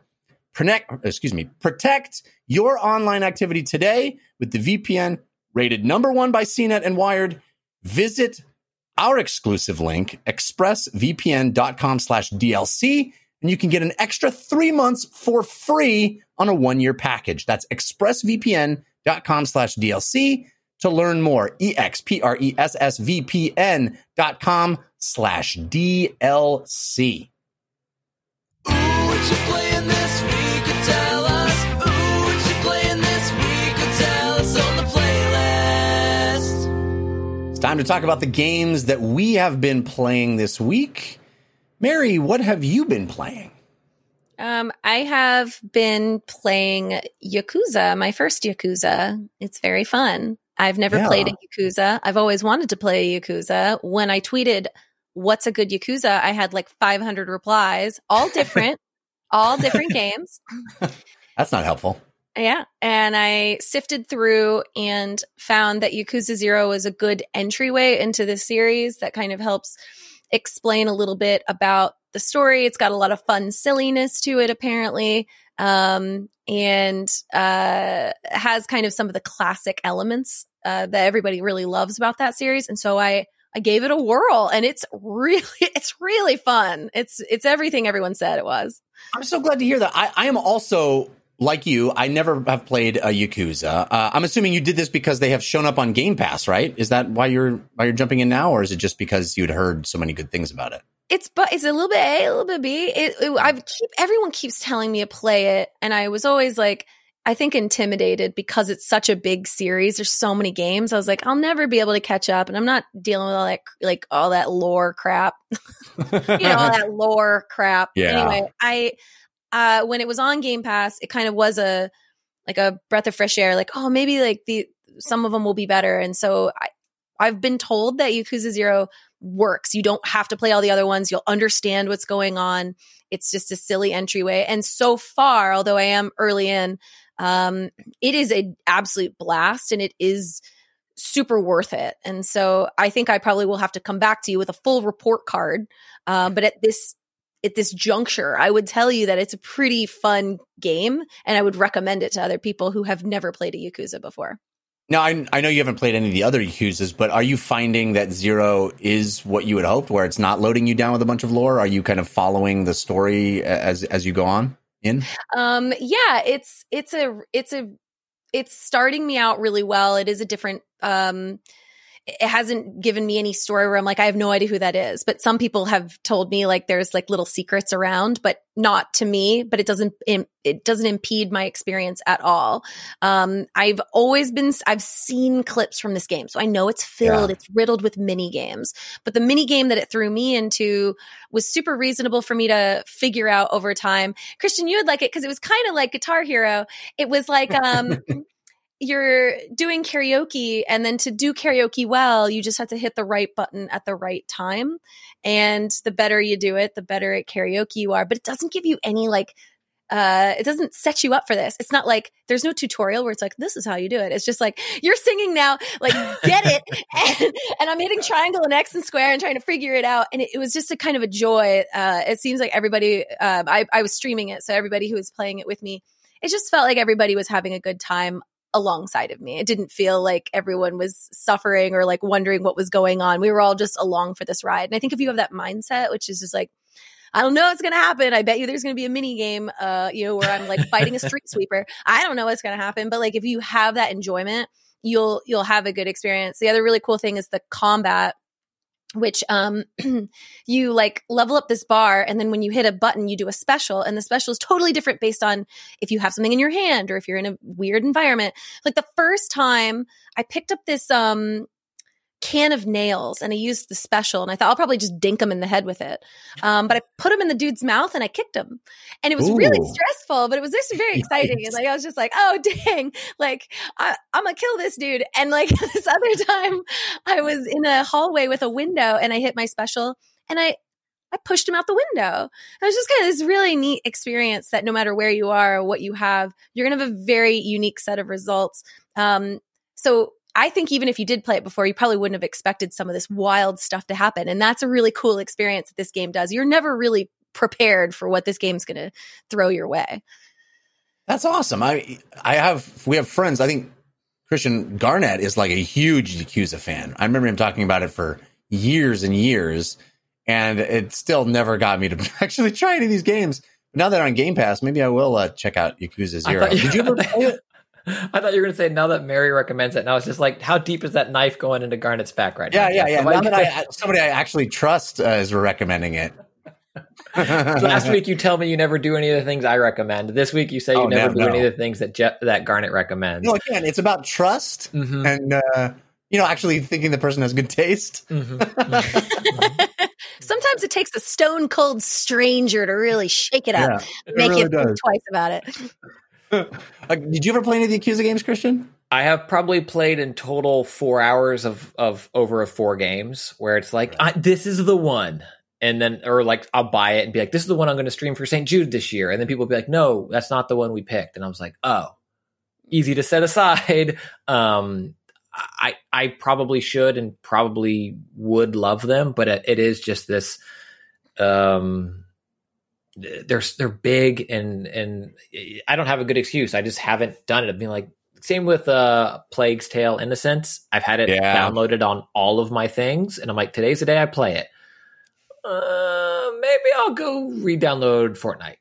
Protect, excuse me, protect your online activity today with the VPN rated number one by CNET and Wired. Visit our exclusive link, expressvpn.com slash DLC, and you can get an extra three months for free on a one-year package. That's expressvpn.com slash DLC to learn more. E-X-P-R-E-S-S-V-P-N dot com slash DLC. Time to talk about the games that we have been playing this week. Mary, what have you been playing? Um, I have been playing Yakuza, my first Yakuza. It's very fun. I've never Yeah. played a Yakuza. I've always wanted to play a Yakuza. When I tweeted, What's a good Yakuza? I had like 500 replies, all different, all different games. That's not helpful. Yeah. And I sifted through and found that Yakuza Zero was a good entryway into the series that kind of helps explain a little bit about the story. It's got a lot of fun silliness to it, apparently. Um, and uh, has kind of some of the classic elements uh, that everybody really loves about that series. And so I I gave it a whirl and it's really it's really fun. It's it's everything everyone said it was. I'm so glad to hear that. I, I am also like you. I never have played a Yakuza. Uh, I'm assuming you did this because they have shown up on Game Pass, right? Is that why you're why you're jumping in now, or is it just because you'd heard so many good things about it? it's but it's a little bit A, a little bit B. It, it, I keep everyone keeps telling me to play it, and I was always like, I think intimidated because it's such a big series. There's so many games. I was like, I'll never be able to catch up, and I'm not dealing with all that like all that lore crap. you know, all that lore crap. Yeah. Anyway, I uh when it was on Game Pass, it kind of was a like a breath of fresh air. Like, oh, maybe like the some of them will be better, and so I I've been told that Yakuza Zero works. You don't have to play all the other ones. You'll understand what's going on. It's just a silly entryway. And so far, although I am early in, um, it is an absolute blast and it is super worth it. And so I think I probably will have to come back to you with a full report card. Um, but at this at this juncture, I would tell you that it's a pretty fun game and I would recommend it to other people who have never played a Yakuza before. Now, I, I know you haven't played any of the other Yakuzas, but are you finding that Zero is what you had hoped, where it's not loading you down with a bunch of lore? Are you kind of following the story as as you go on in? Um, yeah, it's it's a it's a it's starting me out really well. It is a different um it hasn't given me any story where I'm like, I have no idea who that is. But some people have told me like there's like little secrets around, but not to me. But it doesn't it doesn't impede my experience at all. Um, I've always been I've seen clips from this game, so I know it's filled. Yeah. It's riddled with mini games. But the mini game that it threw me into was super reasonable for me to figure out over time. Christian, you would like it because it was kind of like Guitar Hero. It was like um you're doing karaoke and then to do karaoke well you just have to hit the right button at the right time and the better you do it the better at karaoke you are but it doesn't give you any like uh, it doesn't set you up for this. It's not like there's no tutorial where it's like this is how you do it. It's just like you're singing now, like get it, and, and I'm hitting triangle and X and square and trying to figure it out. And it, it was just a kind of a joy. Uh, it seems like everybody. Uh, I, I was streaming it, so everybody who was playing it with me, it just felt like everybody was having a good time alongside of me. It didn't feel like everyone was suffering or like wondering what was going on. We were all just along for this ride. And I think if you have that mindset, which is just like, I don't know what's going to happen. I bet you there's going to be a mini game, uh, you know, where I'm like fighting a street sweeper. I don't know what's going to happen, but like if you have that enjoyment, you'll you'll have a good experience. The other really cool thing is the combat which um you like level up this bar and then when you hit a button you do a special and the special is totally different based on if you have something in your hand or if you're in a weird environment. Like the first time i picked up this um can of nails and I used the special and I thought I'll probably just dink him in the head with it. Um, but I put him in the dude's mouth and I kicked him. And it was really stressful, but it was just very exciting. And like I was just like, oh dang, like I, I'm gonna kill this dude. And like this other time I was in a hallway with a window and I hit my special and I I pushed him out the window. It was just kind of this really neat experience that no matter where you are or what you have, you're gonna have a very unique set of results. Um, so I think even if you did play it before, you probably wouldn't have expected some of this wild stuff to happen. And that's a really cool experience that this game does. You're never really prepared for what this game's going to throw your way. That's awesome. I I have we have friends. I think Christian Garnett is like a huge Yakuza fan. I remember him talking about it for years and years, and it still never got me to actually try any of these games. But now that they're on Game Pass, maybe I will uh, check out Yakuza Zero. thought you- Did you ever play it? I thought you were going to say now that Mary recommends it. And I was just like, how deep is that knife going into Garnet's back right Yeah, now? yeah, yeah. So, Now that I somebody I actually trust uh, is recommending it. Last week you tell me you never do any of the things I recommend. This week you say you Oh, never no, do any of the things that Je- that Garnet recommends. No, again, it's about trust Mhm. and uh, you know actually thinking the person has good taste. Mhm. Mhm. Sometimes it takes a stone cold stranger to really shake it up, it make really you think twice about it. Uh, did you ever play any of the Yakuza games, Christian? I have probably played in total four hours of of over of four games where it's like I, this is the one, and then or like I'll buy it and be like this is the one I'm going to stream for St. Jude this year, and then people will be like no that's not the one we picked, and I was like oh easy to set aside. Um, I I probably should and probably would love them, but it, it is just this. Um, they're they're big and and I don't have a good excuse. I just haven't done it. I've been like same with uh Plague's Tale Innocence. I've had it Yeah. downloaded on all of my things, and I'm like, today's the day I play it. Uh, maybe I'll go re-download Fortnite.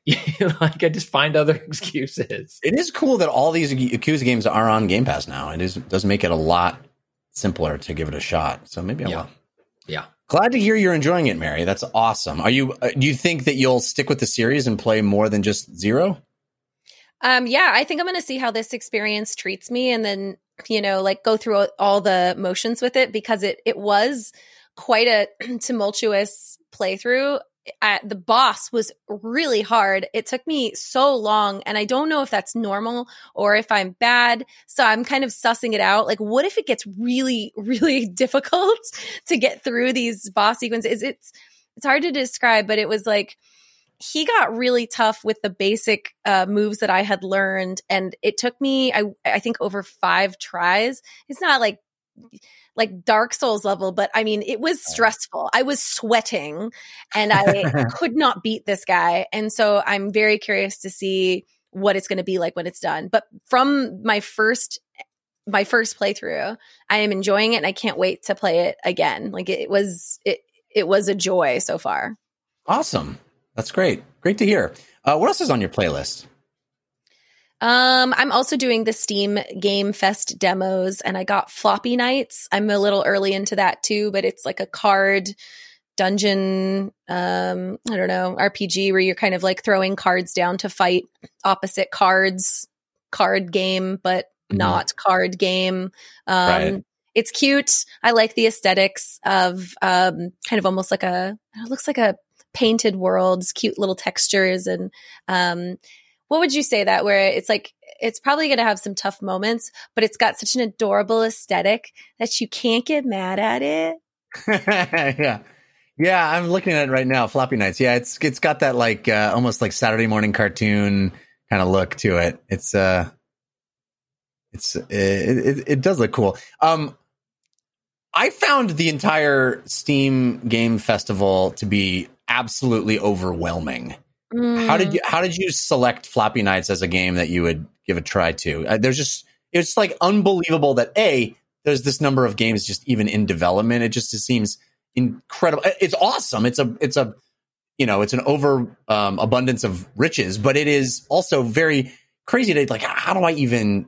like I just find other excuses. It is cool that all these Yakuza games are on Game Pass now. It is does make it a lot simpler to give it a shot. So maybe I Yeah. will. Yeah. Glad to hear you're enjoying it, Mary. That's awesome. Are you? Uh, do you think that you'll stick with the series and play more than just Zero? Um, yeah, I think I'm going to see how this experience treats me, and then you know, like go through all the motions with it because it it was quite a tumultuous playthrough. The boss was really hard. It took me so long, and I don't know if that's normal or if I'm bad. So I'm kind of sussing it out. Like, what if it gets really, really difficult to get through these boss sequences? It's it's hard to describe, but it was like he got really tough with the basic uh, moves that I had learned, and it took me, I, I think, over five tries. It's not like like Dark Souls level, but I mean, it was stressful. I was sweating, and I could not beat this guy, and so I'm very curious to see what it's going to be like when it's done. But from my first my first playthrough, I am enjoying it, and I can't wait to play it again. Like it was it it was a joy so far. Awesome. That's great. Great to hear. Uh, what else is on your playlist? Um, I'm also doing the Steam Game Fest demos, and I got Floppy Knights. I'm a little early into that too, but it's like a card dungeon, um, I don't know, RPG where you're kind of like throwing cards down to fight opposite cards, card game, but Mhm. not card game. Um, Right. It's cute. I like the aesthetics of um, kind of almost like a, it looks like a painted worlds, cute little textures, and um, what would you say that where it's like it's probably going to have some tough moments, but it's got such an adorable aesthetic that you can't get mad at it. yeah. Yeah, I'm looking at it right now. Floppy Knights. Yeah, it's it's got that like uh, almost like Saturday morning cartoon kind of look to it. It's uh it's it, it it does look cool. Um I found the entire Steam Game Festival to be absolutely overwhelming. How did Mm. you how did you select Floppy Knights as a game that you would give a try to? Uh, there's just it's like unbelievable that a there's this number of games just even in development. It just it seems incredible. It's awesome. It's a it's a you know it's an over um, abundance of riches, but it is also very crazy to like how do I even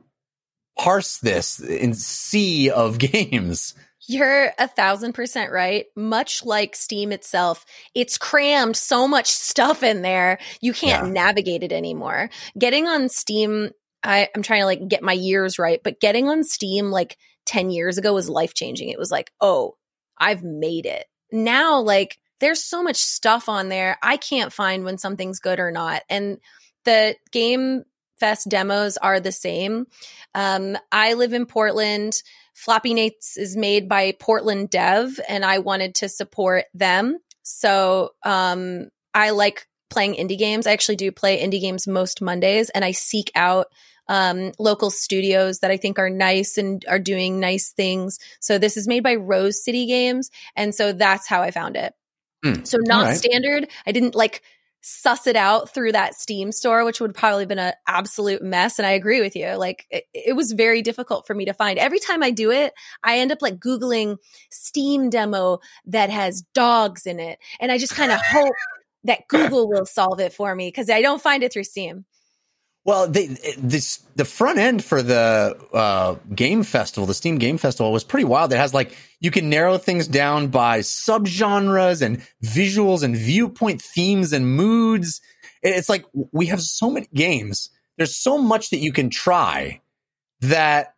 parse this in sea of games? You're a thousand percent right. Much like Steam itself, it's crammed so much stuff in there, you can't Yeah. navigate it anymore. Getting on Steam, I, I'm trying to like get my years right, but getting on Steam like 10 years ago was life changing. It was like, oh, I've made it. Now, like, there's so much stuff on there. I can't find when something's good or not. And the Game Fest demos are the same. Um, I live in Portland. Floppy Knights is made by Portland Dev, and I wanted to support them. So um, I like playing indie games. I actually do play indie games most Mondays, and I seek out um, local studios that I think are nice and are doing nice things. So this is made by Rose City Games, and so that's how I found it. Hmm. So not right. standard. I didn't like suss it out through that Steam store, which would probably been an absolute mess. And I agree with you. Like it, it was very difficult for me to find. Every time I do it, I end up like Googling Steam demo that has dogs in it. And I just kind of hope that Google will solve it for me because I don't find it through Steam. Well, they, this the front end for the uh, game festival, the Steam Game Festival, was pretty wild. It has like you can narrow things down by subgenres and visuals and viewpoint themes and moods. It's like we have so many games. There's so much that you can try that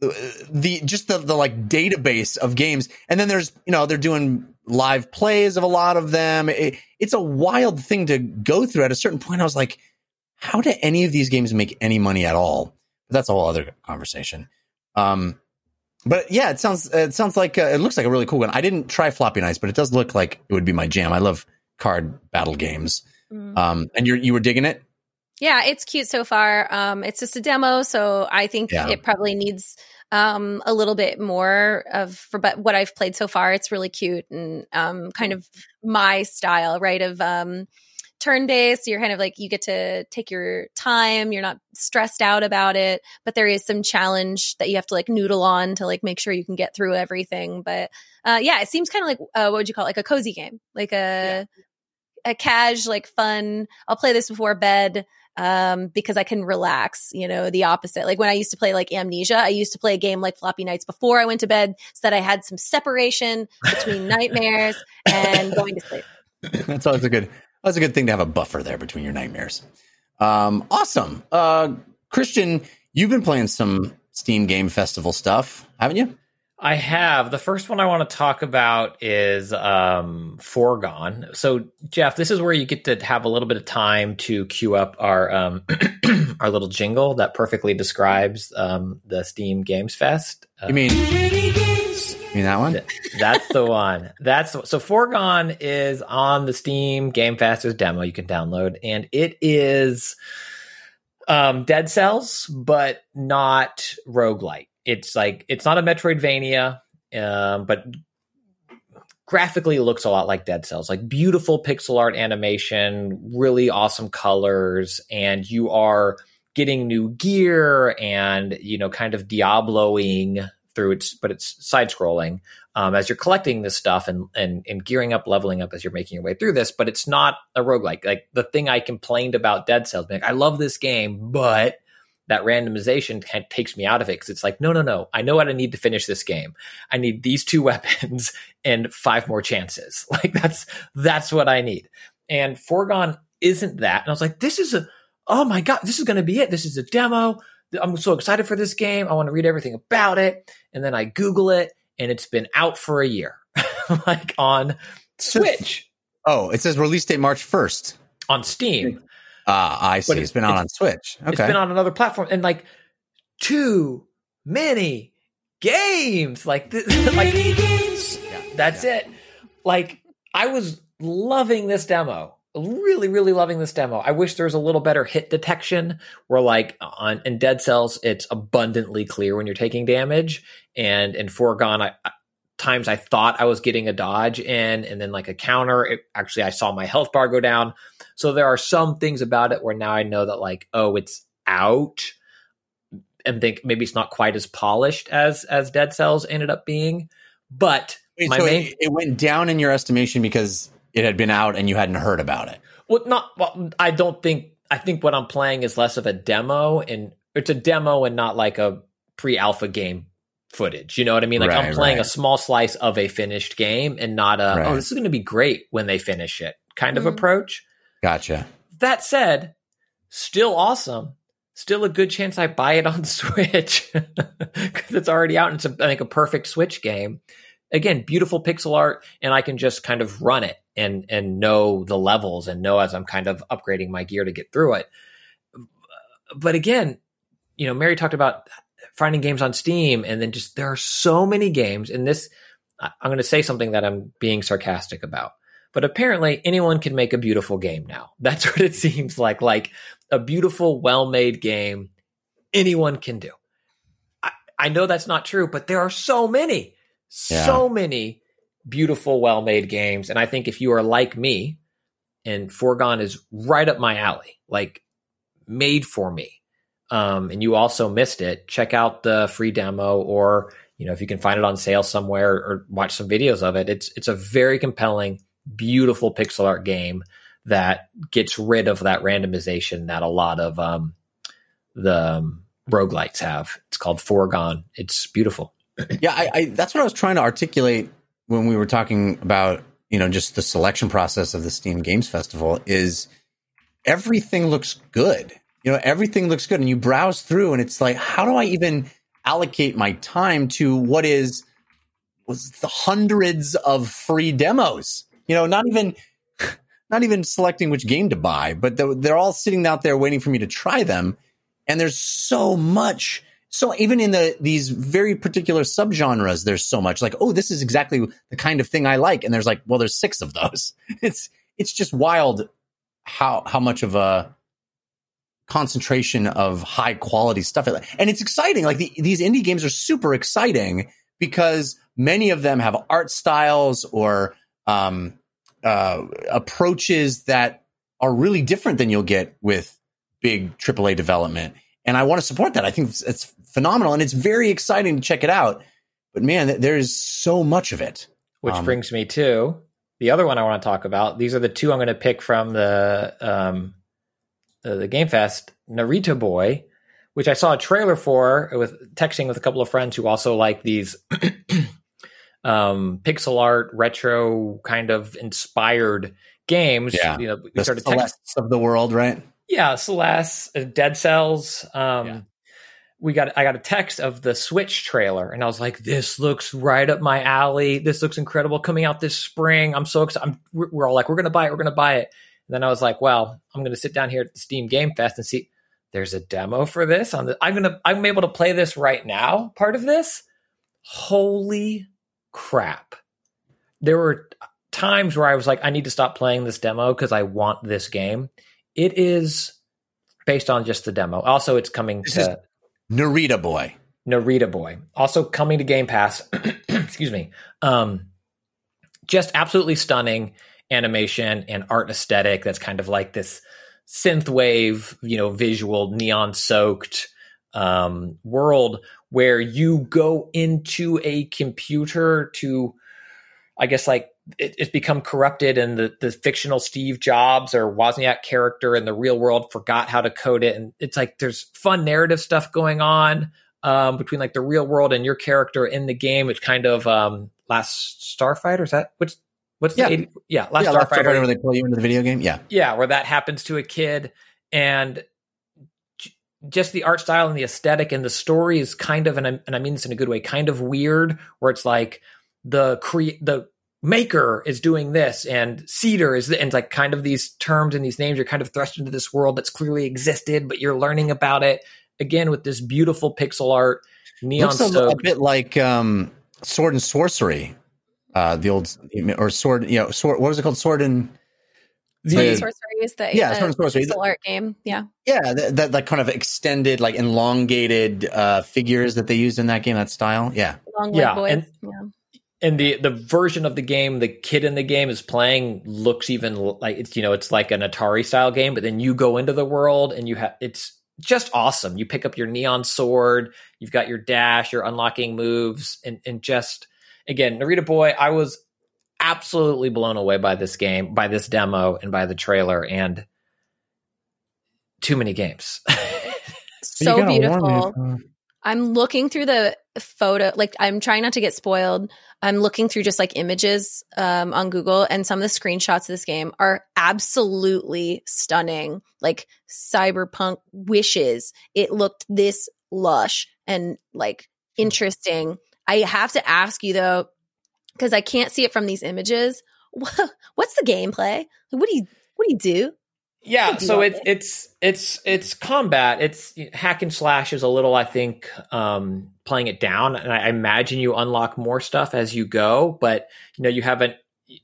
uh, the just the the like database of games, and then there's you know they're doing live plays of a lot of them. It, it's a wild thing to go through. At a certain point, I was like how do any of these games make any money at all? But that's a whole other conversation. Um, but yeah, it sounds it sounds like uh, it looks like a really cool one. I didn't try Floppy Knights, but it does look like it would be my jam. I love card battle games. Mm. Um, and you you were digging it? Yeah, it's cute so far. Um, it's just a demo, so I think Yeah. it probably needs um, a little bit more of for but what I've played so far. It's really cute and um, kind of my style, right? Of um, turn based. You're kind of like you get to take your time. You're not stressed out about it, but there is some challenge that you have to like noodle on to like make sure you can get through everything. But uh, yeah, it seems kind of like uh, what would you call it? like a cozy game, like a a cash, like fun. I'll play this before bed um, because I can relax, you know, the opposite. Like when I used to play like Amnesia, I used to play a game like Floppy Knights before I went to bed so that I had some separation between nightmares and going to sleep. that's always a good that's a good thing to have a buffer there between your nightmares. Um, awesome. Uh, Christian, you've been playing some Steam Game Festival stuff, haven't you? I have. The first one I want to talk about is um, Foregone. So, Jeff, this is where you get to have a little bit of time to queue up our um, our little jingle that perfectly describes um, the Steam Games Fest. Uh, You mean you mean that one? that's the one. That's so. Foregone is on the Steam Game Fest. There's a demo you can download, and it is um, Dead Cells, but not roguelike. It's like it's not a Metroidvania, um, but graphically looks a lot like Dead Cells. Like beautiful pixel art animation, really awesome colors, and you are getting new gear and you know kind of Diabloing through its, but it's side scrolling um, as you're collecting this stuff and, and and gearing up, leveling up as you're making your way through this. But it's not a roguelike. Like the thing I complained about Dead Cells, like, I love this game, but that randomization kind of takes me out of it because it's like, no, no, no. I know what I need to finish this game. I need these two weapons and five more chances. Like that's that's what I need. And Foregone isn't that. And I was like, this is a oh my god, this is going to be it. This is a demo. I'm so excited for this game. I want to read everything about it. And then I Google it, and it's been out for a year, like on Switch, Oh, it says release date March first. on Steam. Ah, I see. But it's been out it's- on Switch. Okay. It's been on another platform, and like too many games. Like this, like that's it. Like I was loving this demo. Really, really loving this demo. I wish there was a little better hit detection where like on in Dead Cells, it's abundantly clear when you're taking damage. And in Foregone, I, I- times I thought I was getting a dodge in and then like a counter. It, actually, I saw my health bar go down. So there are some things about it where now I know that like, oh, it's out and think maybe it's not quite as polished as as Dead Cells ended up being. But Wait, my so main it, it went down in your estimation because it had been out and you hadn't heard about it. Well, not. Well, I don't think. I think what I'm playing is less of a demo, and it's a demo and not like a pre-alpha game footage. You know what I mean? Like I'm playing right. a small slice of a finished game, and not a. Right. Oh, this is going to be great when they finish it. Kind of Mhm. approach. Gotcha. That said, still awesome. Still a good chance I buy it on Switch because it's already out and it's a, I think a perfect Switch game. Again, beautiful pixel art, and I can just kind of run it and and know the levels and know as I'm kind of upgrading my gear to get through it. But again, you know, Mary talked about finding games on Steam, and then just there are so many games. And this, I'm going to say something that I'm being sarcastic about. But apparently, anyone can make a beautiful game now. That's what it seems like. Like a beautiful, well made game, anyone can do. I, I know that's not true, but there are so many, so many beautiful, well made games. And I think if you are like me, and Foregone is right up my alley, like made for me, um, and you also missed it, check out the free demo or you know if you can find it on sale somewhere or watch some videos of it. It's it's a very compelling, beautiful pixel art game that gets rid of that randomization that a lot of um, the um, roguelites have. It's called Foregone. It's beautiful. yeah, I, I that's what I was trying to articulate when we were talking about you know just the selection process of the Steam Games Festival is everything looks good. You know, everything looks good, and you browse through, and it's like, how do I even allocate my time to what is was the hundreds of free demos? You know, not even not even selecting which game to buy, but they're, all sitting out there waiting for me to try them. And there's so much. So even in the these very particular subgenres, there's so much like, oh, this is exactly the kind of thing I like. And there's like, well, there's six of those. It's it's just wild how how much of a concentration of high quality stuff. And it's exciting. Like the, these indie games are super exciting because many of them have art styles or um, uh, approaches that are really different than you'll get with big AAA development. And I want to support that. I think it's, it's phenomenal and it's very exciting to check it out. But man, there's so much of it. Which Um, brings me to the other one I want to talk about. These are the two I'm going to pick from the um, the, the Game Fest. Narita Boy, which I saw a trailer for with texting with a couple of friends who also like these um, pixel art, retro kind of inspired games. Yeah. you know, we the started text- of the world, right? yeah, Celeste, uh, Dead Cells. Um, Yeah. We got I got a text of the Switch trailer, and I was like, "This looks right up my alley. This looks incredible. Coming out this spring. I'm so excited. I'm, we're, we're all like, we're gonna buy it. We're gonna buy it." Then I was like, "Well, I'm gonna sit down here at the Steam Game Fest and see. There's a demo for this on the. I'm gonna I'm able to play this right now. Part of this. Holy crap! There were times where I was like, I need to stop playing this demo because I want this game. It is based on just the demo. Also, it's coming This to Narita Boy. Narita Boy. Also coming to Game Pass. Excuse me. Um, just absolutely stunning animation and art aesthetic. That's kind of like this synth wave, you know, visual, neon soaked um, world where you go into a computer to, I guess, like it, it's become corrupted, and the the fictional Steve Jobs or Wozniak character in the real world forgot how to code it, and it's like there's fun narrative stuff going on um, between like the real world and your character in the game. It's kind of um, Last Starfighter. Is that which? What's Yeah. the 80, yeah Last yeah, Starfighter? Where they pull you into the video game. Yeah. yeah, where that happens to a kid, and just the art style and the aesthetic and the story is kind of, and I, and I mean this in a good way, kind of weird. Where it's like the cre- the maker is doing this, and Cedar is, and like kind of these terms and these names are kind of thrust into this world that's clearly existed, but you're learning about it again with this beautiful pixel art, neon Looks a, a bit like um, Sword and Sorcery. Uh, the old or sword, you know, sword. What was it called? Sword and The- Sword Yeah. Sorcery is the Yeah, uh, Sword and Sorcery. pixel art game. Yeah. yeah, that, that that kind of extended, like elongated uh, figures that they used in that game. That style. Yeah. Long Yeah, Boys. and- yeah. and the the version of the game the kid in the game is playing looks even like it's you know it's like an atari style game but then you go into the world and you have it's just awesome you pick up your neon sword you've got your dash you're unlocking moves and and just again narita boy i was absolutely blown away by this game by this demo and by the trailer and too many games So beautiful. I'm looking through the photo, like I'm trying not to get spoiled. I'm looking through just like images um, on Google, and some of the screenshots of this game are absolutely stunning. Like cyberpunk wishes it looked this lush and like interesting. I have to ask you though, because I can't see it from these images. What's the gameplay? What do you what do you do? Yeah, do so it's it's it's it's combat. It's hack and slash is a little, I think, um, playing it down, and I, I imagine you unlock more stuff as you go. But you know, you haven't.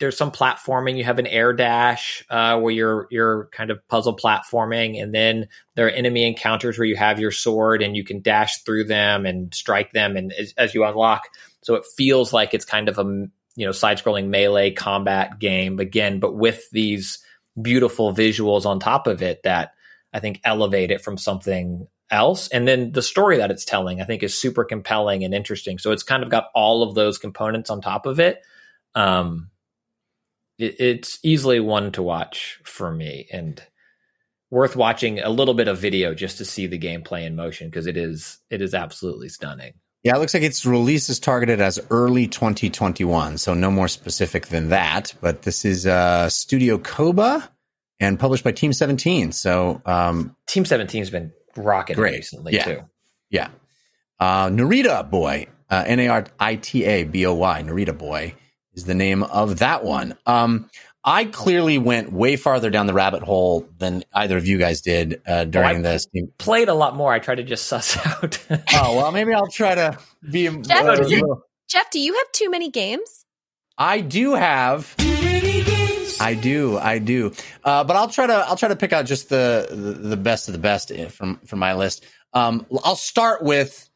There's some platforming. You have an air dash uh, where you're you're kind of puzzle platforming, and then there are enemy encounters where you have your sword and you can dash through them and strike them, and as, as you unlock, so it feels like it's kind of a you know side scrolling melee combat game again, but with these beautiful visuals on top of it that I think elevate it from something else. And then the story that it's telling, I think, is super compelling and interesting. So it's kind of got all of those components on top of it. Um, it it's easily one to watch for me. And worth watching a little bit of video just to see the gameplay in motion because it is it is absolutely stunning. Yeah, it looks like its release is targeted as early 2021, so no more specific than that. But this is uh, Studio Koba and published by Team 17. So um, Team 17's been rocking Great. recently Yeah. too. Yeah. Uh, Narita Boy, uh, N A R I T A B O Y, Narita Boy is the name of that one. Um, I clearly went way farther down the rabbit hole than either of you guys did uh, during I- this. Played a lot more. I tried to just suss out. Oh, well, maybe I'll try to be. Jeff, uh, does it- Jeff, do you have too many games? I do have. I do, I do. Uh, but I'll try to I'll try to pick out just the the, the best of the best eh, from from my list. Um, I'll start with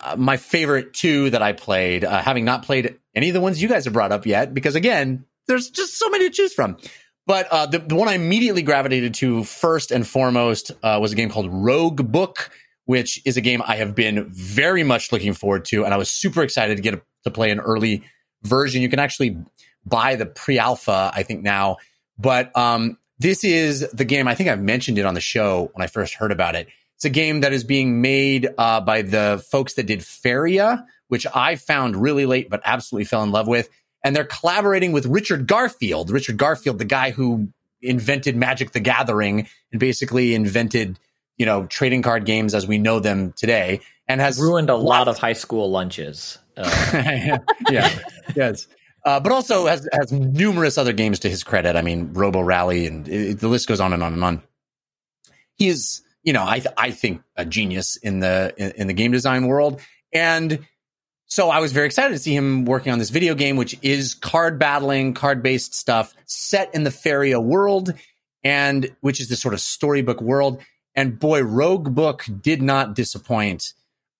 uh, my favorite two that I played, uh, having not played any of the ones you guys have brought up yet, because again, there's just so many to choose from. But uh, the, the one I immediately gravitated to first and foremost uh, was a game called Rogue Book, which is a game I have been very much looking forward to, and I was super excited to get a, to play an early version. You can actually buy the pre-alpha, I think now, but um, this is the game. I think I've mentioned it on the show when I first heard about it. It's a game that is being made uh, by the folks that did Faeria, which I found really late, but absolutely fell in love with. And they're collaborating with Richard Garfield. Richard Garfield, the guy who invented Magic the Gathering and basically invented, you know, trading card games as we know them today, and has Ruined a lot of high school lunches. Uh, yeah, yes. Uh, but also has has numerous other games to his credit. I mean, Robo Rally, and it, the list goes on and on and on. He is, you know, I th- I think a genius in the in, in the game design world, and so I was very excited to see him working on this video game, which is card battling, card based stuff set in the Faeria world, and which is this sort of storybook world. And boy, Rogue Book did not disappoint.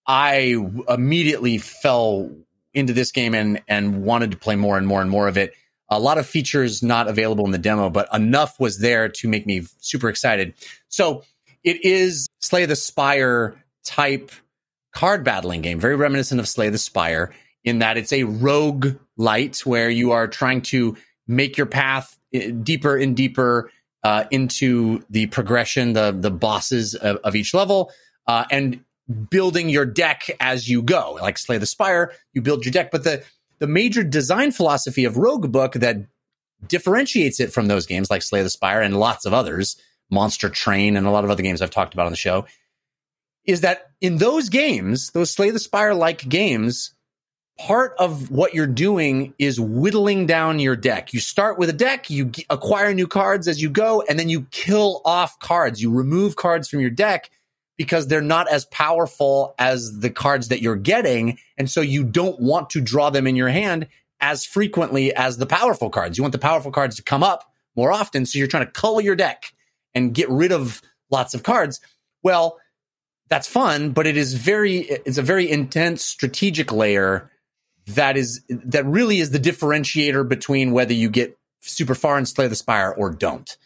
I immediately fell into this game and and wanted to play more and more and more of it. A lot of features not available in the demo, but enough was there to make me super excited. So it is Slay the Spire type card battling game, very reminiscent of Slay the Spire, in that it's a rogue light where you are trying to make your path eh, deeper and deeper uh, into the progression, the the bosses of, of each level, uh, and building your deck as you go. Like Slay the Spire, you build your deck, but the the major design philosophy of Rogue Book that differentiates it from those games like Slay the Spire and lots of others, Monster Train and a lot of other games I've talked about on the show, is that in those games, those Slay the Spire like games, part of what you're doing is whittling down your deck. You start with a deck, you g- acquire new cards as you go, and then you kill off cards. You remove cards from your deck because they're not as powerful as the cards that you're getting. And so you don't want to draw them in your hand as frequently as the powerful cards. You want the powerful cards to come up more often. So you're trying to cull your deck and get rid of lots of cards. Well, that's fun, but it is very, it's a very intense strategic layer that is, that really is the differentiator between whether you get super far and slay the spire or don't.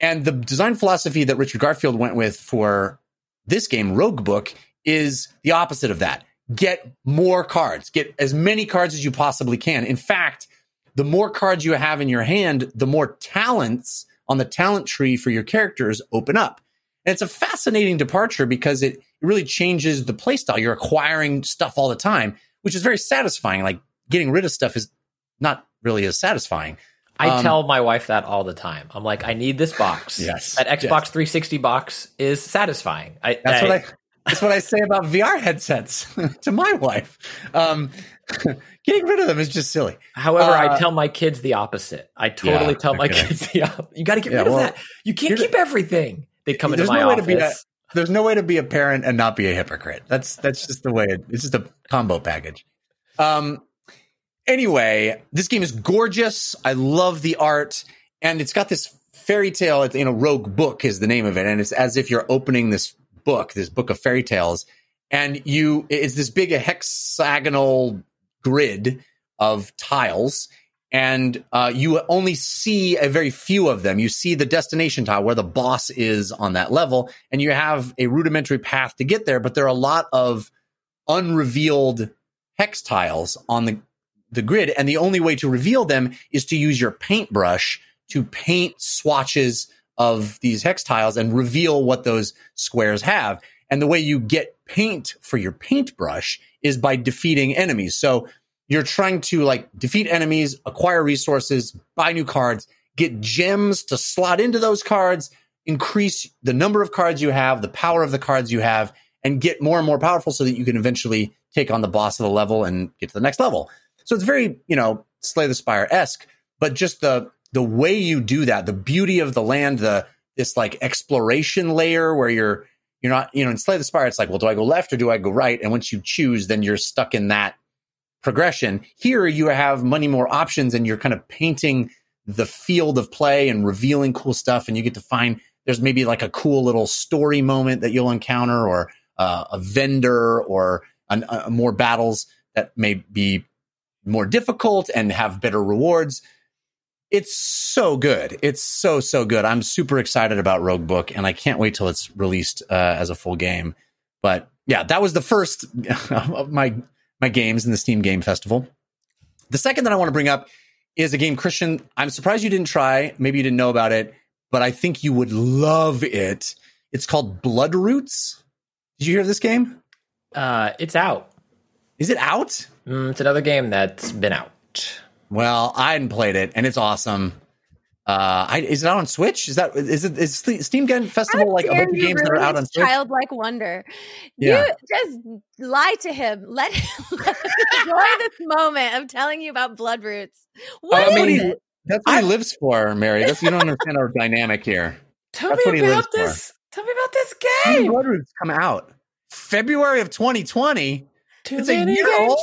And the design philosophy that Richard Garfield went with for this game, Rogue Book, is the opposite of that. Get more cards, get as many cards as you possibly can. In fact, the more cards you have in your hand, the more talents on the talent tree for your characters open up. And it's a fascinating departure because it really changes the playstyle. You're acquiring stuff all the time, which is very satisfying. Like getting rid of stuff is not really as satisfying. I Um, tell my wife that all the time. I'm like, I need this box. Yes, That Xbox yes. 360 box is satisfying. I, That's what I. That's what I say about VR headsets to my wife. Um, getting rid of them is just silly. However, Uh, I tell my kids the opposite. I totally Yeah, tell my okay. kids the opposite. You got to get Yeah, rid well, of that. You can't keep everything. They come into There's my no way to be a, there's no way to be a parent and not be a hypocrite. That's that's just the way it, it's just a combo package. Um anyway, this game is gorgeous. I love the art and it's got this fairy tale, it's, you know, Rogue Book is the name of it and it's as if you're opening this book, this book of fairy tales and you it's this big hexagonal grid of tiles and uh, you only see a very few of them. You see the destination tile where the boss is on that level, and you have a rudimentary path to get there. But there are a lot of unrevealed hex tiles on the the grid, and the only way to reveal them is to use your paintbrush to paint swatches of these hex tiles and reveal what those squares have. And the way you get paint for your paintbrush is by defeating enemies. So you're trying to like defeat enemies, acquire resources, buy new cards, get gems to slot into those cards, increase the number of cards you have, the power of the cards you have, and get more and more powerful so that you can eventually take on the boss of the level and get to the next level. So it's very, you know, Slay the Spire esque, but just the the way you do that, the beauty of the land, the this like exploration layer where you're you're not, you know, in Slay the Spire, it's like, well, do I go left or do I go right? And once you choose, then you're stuck in that progression. Here you have many more options and you're kind of painting the field of play and revealing cool stuff. And you get to find there's maybe like a cool little story moment that you'll encounter or uh, a vendor or an, uh, more battles that may be more difficult and have better rewards. It's so good. It's so, so good. I'm super excited about Rogue Book and I can't wait till it's released uh, as a full game. But yeah, that was the first of my my games in the Steam Game Festival. The second that I want to bring up is a game, Christian. I'm surprised you didn't try. Maybe you didn't know about it, but I think you would love it. It's called Blood Roots. Did you hear of this game? Uh, it's out. Is it out? Mm, it's another game that's been out. Well, I hadn't played it, and it's awesome. Uh, I, is it out on Switch? Is that is it is the Steam Game Festival How like a dare bunch of games that are out on Switch? Childlike wonder. Yeah. You just lie to him. Let him, let him enjoy this moment of telling you about blood roots. What I is mean, it? That's what he lives for, Mary. That's you don't understand our dynamic here. Tell That's what me he lives about this. Tell me about this When game. Blood Roots come out February of 2020. Too It's a year games. old?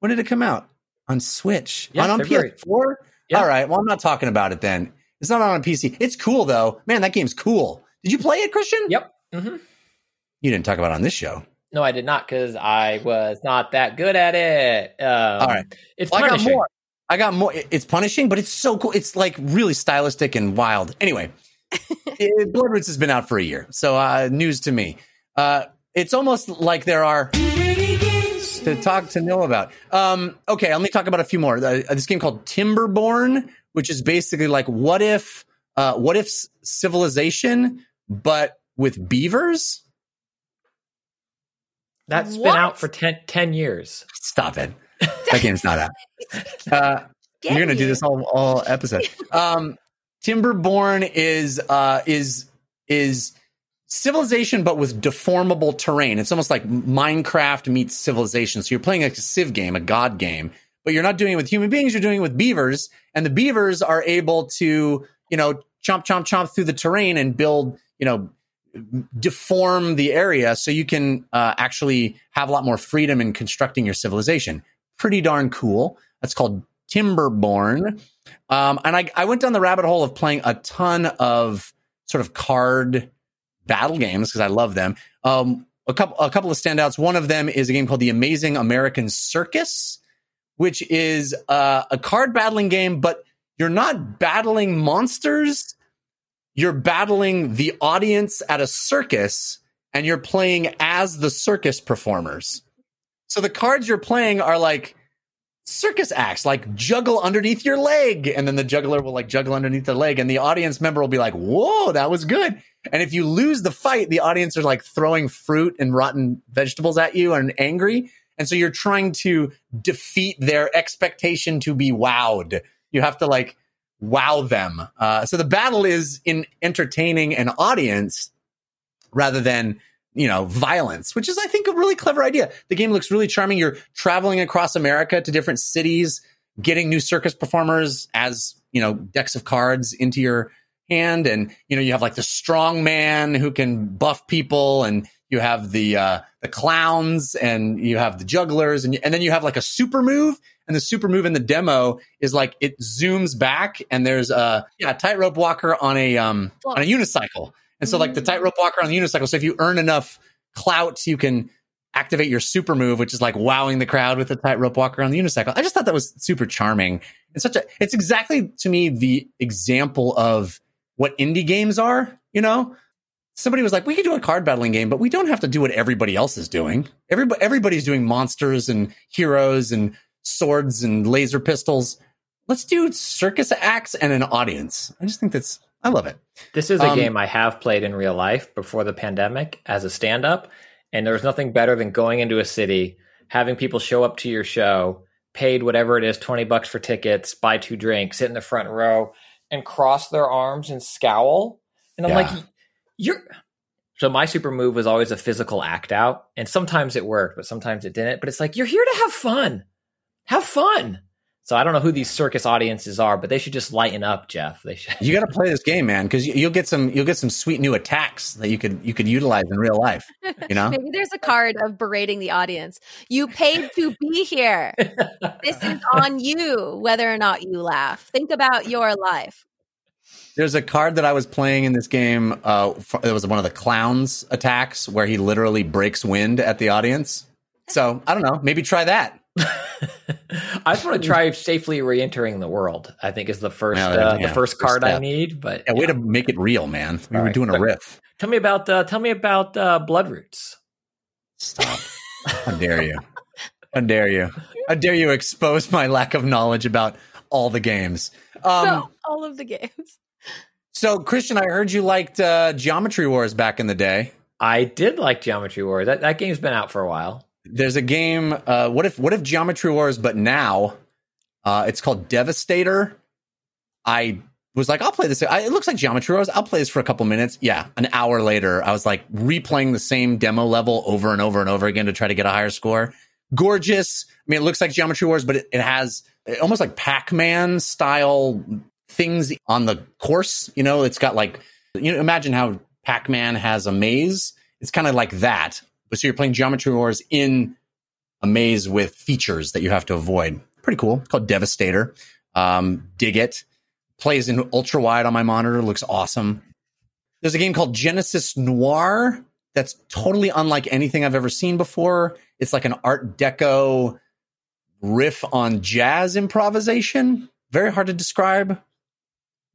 When did it come out? On Switch? Yeah, on, on February. PS4? Yeah. All right. Well, I'm not talking about it then. It's not on a PC. It's cool though. Man, that game's cool. Did you play it, Christian? Yep. hmm You didn't talk about it on this show. No, I did not because I was not that good at it. Um, All right. It's Well, I got punishing. more. I got more. It's punishing, but it's so cool. It's like really stylistic and wild. Anyway, it, Blood Roots has been out for a year, so uh, news to me. Uh, it's almost like there are to talk to know about. Um, okay, let me talk about a few more. Uh, this game called Timberborn, which is basically like what if, uh, what if civilization, but with beavers? That's been out for 10, 10 years. Stop it. That game's not out. Uh, You're gonna do this all all episode. Um, Timberborn is uh is is civilization, but with deformable terrain. It's almost like Minecraft meets civilization. So you're playing a Civ game, a God game, but you're not doing it with human beings. You're doing it with beavers, and the beavers are able to you know chomp chomp chomp through the terrain and build you know deform the area so you can uh, actually have a lot more freedom in constructing your civilization. Pretty darn cool. That's called Timberborn. Um, and I, I went down the rabbit hole of playing a ton of sort of card battle games because I love them. Um, a couple, a couple of standouts. One of them is a game called The Amazing American Circus, which is uh, a card battling game, but you're not battling monsters. You're battling the audience at a circus and you're playing as the circus performers. So the cards you're playing are like circus acts, like juggle underneath your leg. And then the juggler will like juggle underneath the leg. And the audience member will be like, whoa, that was good. And if you lose the fight, the audience are like throwing fruit and rotten vegetables at you and angry. And so you're trying to defeat their expectation to be wowed. You have to like wow them. Uh, so the battle is in entertaining an audience rather than you know violence which is i think a really clever idea. The game looks really charming. You're traveling across america to different cities getting new circus performers as you know decks of cards into your hand. And you know you have like the strong man who can buff people and you have the uh the clowns and you have the jugglers and, and then you have like a super move. And the super move in the demo is like it zooms back and there's a yeah a tightrope walker on a um on a unicycle and so like the mm. tightrope walker on the unicycle so if you earn enough clout you can activate your super move which is like wowing the crowd with the tightrope walker on the unicycle. I just thought that was super charming. And such a it's exactly to me the example of what indie games are you know? Somebody was like we could do a card battling game but we don't have to do what everybody else is doing. Everybody everybody's doing monsters and heroes and swords and laser pistols. Let's do circus acts and an audience. I just think that's I love it. This is a Um, game I have played in real life before the pandemic as a stand up. And there's nothing better than going into a city, having people show up to your show, paid whatever it is 20 bucks for tickets, buy two drinks, sit in the front row, and cross their arms and scowl. And I'm Yeah. like, you're. So my super move was always a physical act out. And sometimes it worked, but sometimes it didn't. But it's like, you're here to have fun. Have fun. So I don't know who these circus audiences are, but they should just lighten up, Jeff. They should. You got to play this game, man, because you'll get some you'll get some sweet new attacks that you could you could utilize in real life. You know, Maybe there's a card of berating the audience. You paid to be here. this is on you, whether or not you laugh. Think about your life. there's a card that I was playing in this game. Uh, it was one of the clowns attacks where he literally breaks wind at the audience. So I don't know. Maybe try that. I just want to try safely re-entering the world. I think is the first Yeah, uh, yeah, the first first card I need. But Yeah, way to make it real, man. We All were right. doing a riff. tell me about uh, tell me about uh, Blood Roots. Stop. How dare you? How dare you? How dare you expose my lack of knowledge about all the games? Um, No, all of the games. So, Christian, I heard you liked uh, Geometry Wars back in the day. I did like Geometry Wars. That that game's been out for a while. There's a game. Uh, what if what if Geometry Wars, but now uh, it's called Devastator. I was like, I'll play this. I, it looks like Geometry Wars. I'll play this for a couple minutes. Yeah, an hour later, I was like replaying the same demo level over and over and over again to try to get a higher score. Gorgeous. I mean, it looks like Geometry Wars, but it, it has almost like Pac-Man style things on the course. You know, it's got like you know, imagine how Pac-Man has a maze. It's kind of like that. But so you're playing Geometry Wars in a maze with features that you have to avoid. Pretty cool. It's called Devastator. Um, dig it. Plays in ultra wide on my monitor. Looks awesome. There's a game called Genesis Noir that's totally unlike anything I've ever seen before. It's like an Art Deco riff on jazz improvisation. Very hard to describe,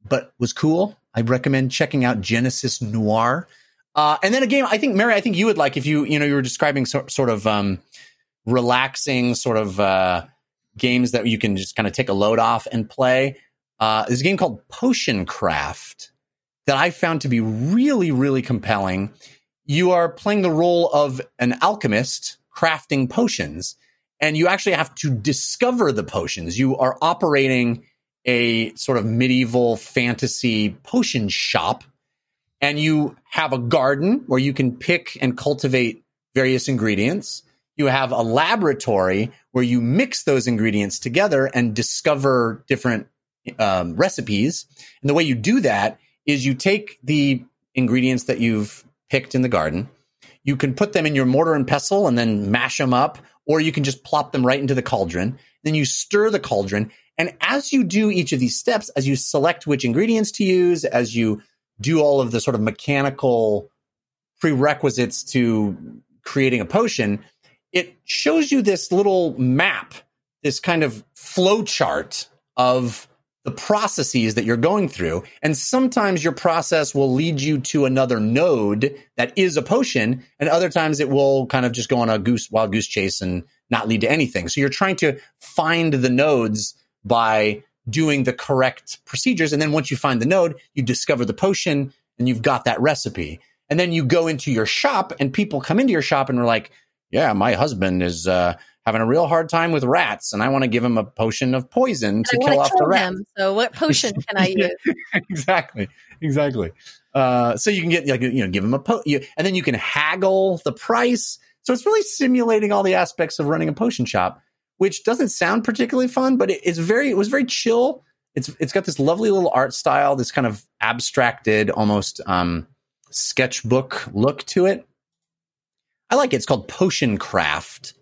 but was cool. I recommend checking out Genesis Noir. Uh, and then a game I think Mary, I think you would like if you you know you were describing so, sort of um, relaxing sort of uh, games that you can just kind of take a load off and play. Uh, there's a game called Potion Craft that I found to be really really compelling. You are playing the role of an alchemist crafting potions, and you actually have to discover the potions. You are operating a sort of medieval fantasy potion shop and you have a garden where you can pick and cultivate various ingredients. You have a laboratory where you mix those ingredients together and discover different um, recipes. And the way you do that is you take the ingredients that you've picked in the garden, you can put them in your mortar and pestle and then mash them up, or you can just plop them right into the cauldron. Then you stir the cauldron. And as you do each of these steps, as you select which ingredients to use, as you do all of the sort of mechanical prerequisites to creating a potion, it shows you this little map, this kind of flow chart of the processes that you're going through. And sometimes your process will lead you to another node that is a potion, and other times it will kind of just go on a goose wild goose chase and not lead to anything. So you're trying to find the nodes by doing the correct procedures. And then once you find the node, you discover the potion and you've got that recipe. And then you go into your shop and people come into your shop and are like, yeah, my husband is uh, having a real hard time with rats and I want to give him a potion of poison to kill off the him. So, what potion can I use? exactly. Exactly. Uh, so you can get like, you know, give them a po- you, and then you can haggle the price. So it's really simulating all the aspects of running a potion shop, which doesn't sound particularly fun, but it, it's very, it was very chill. It's, it's got this lovely little art style, this kind of abstracted, almost, um, sketchbook look to it. I like it. It's called Potion Craft.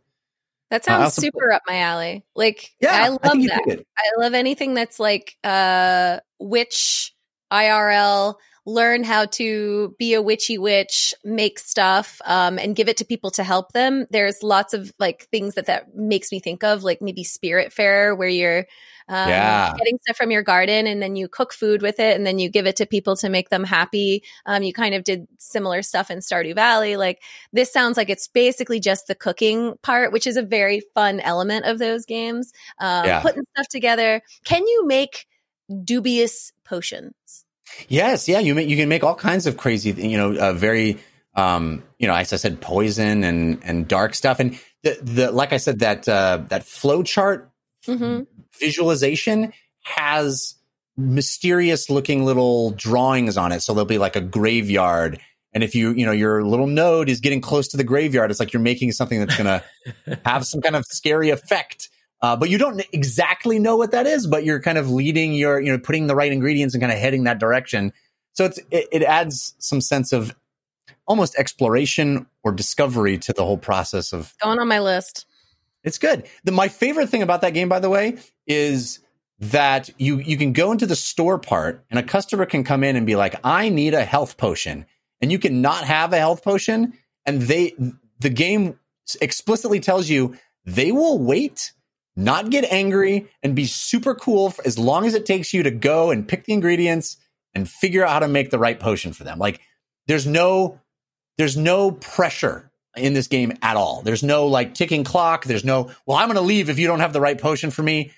That Uh, sounds also- super up my alley. Like, Yeah, I I, love you that. I love anything that's like uh witch IRL learn how to be a witchy witch, make stuff um and give it to people to help them. There's lots of like things that that makes me think of like maybe Spiritfarer where you're um, Yeah. getting stuff from your garden and then you cook food with it and then you give it to people to make them happy. Um, you kind of did similar stuff in Stardew Valley. Like this sounds like it's basically just the cooking part, which is a very fun element of those games. Um, Yeah. Putting stuff together. Can you make dubious potions? Yes, yeah, you ma- you can make all kinds of crazy, you know, uh, very, um, you know, as I said, poison and and dark stuff, and the the like I said that uh, that flow chart hmm visualization has mysterious looking little drawings on it. So there'll be like a graveyard. And if you, you know, your little node is getting close to the graveyard, it's like you're making something that's going to have some kind of scary effect. Uh, but you don't exactly know what that is, but you're kind of leading your, you know, putting the right ingredients and kind of heading that direction. So it's, it, it adds some sense of almost exploration or discovery to the whole process of Going on my list. it's good. The, my favorite thing about that game, by the way, is that you you can go into the store part and a customer can come in and be like, "I need a health potion," and you can not have a health potion, and they the game explicitly tells you they will wait, not get angry, and be super cool as long as it takes you to go and pick the ingredients and figure out how to make the right potion for them. Like, there's no there's no pressure in this game at all. There's no like ticking clock. There's no, well, I'm going to leave if you don't have the right potion for me.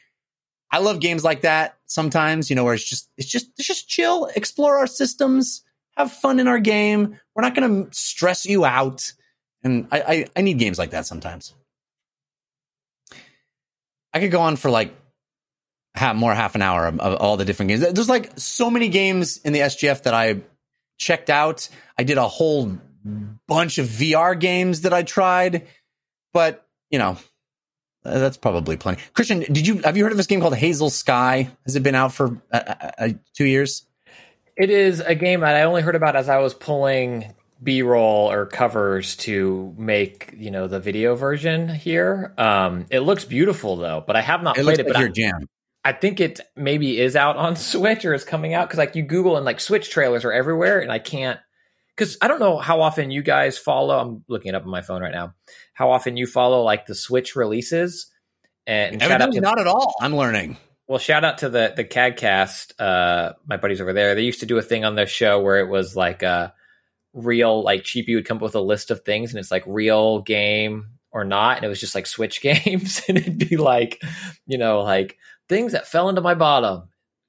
I love games like that sometimes, you know, where it's just, it's just, it's just chill, explore our systems, have fun in our game. We're not going to stress you out. And I, I, I need games like that sometimes. I could go on for like half, more half an hour of, all the different games. There's like so many games in the SGF that I checked out. I did a whole bunch of VR games that I tried, but you know, that's probably plenty. Christian, did you have you heard of this game called Hazel Sky? Has it been out for uh, uh, uh, two years? It is a game that I only heard about as I was pulling B-roll or covers to make you know the video version here. Um, it looks beautiful though, but I have not It played looks it. like But your I, jam. I think it maybe is out on Switch or is coming out because like you Google and like Switch trailers are everywhere, and I can't because I don't know how often you guys follow. I'm looking it up on my phone right now. How often you follow like the Switch releases? And shout out Evidently to not at all. I'm learning. well, shout out to the the CAGcast, uh, my buddies over there. They used to do a thing on their show where it was like a real, like Cheapy would come up with a list of things, and it's like real game or not, and it was just like Switch games, and it'd be like, you know, like things that fell into my bottom.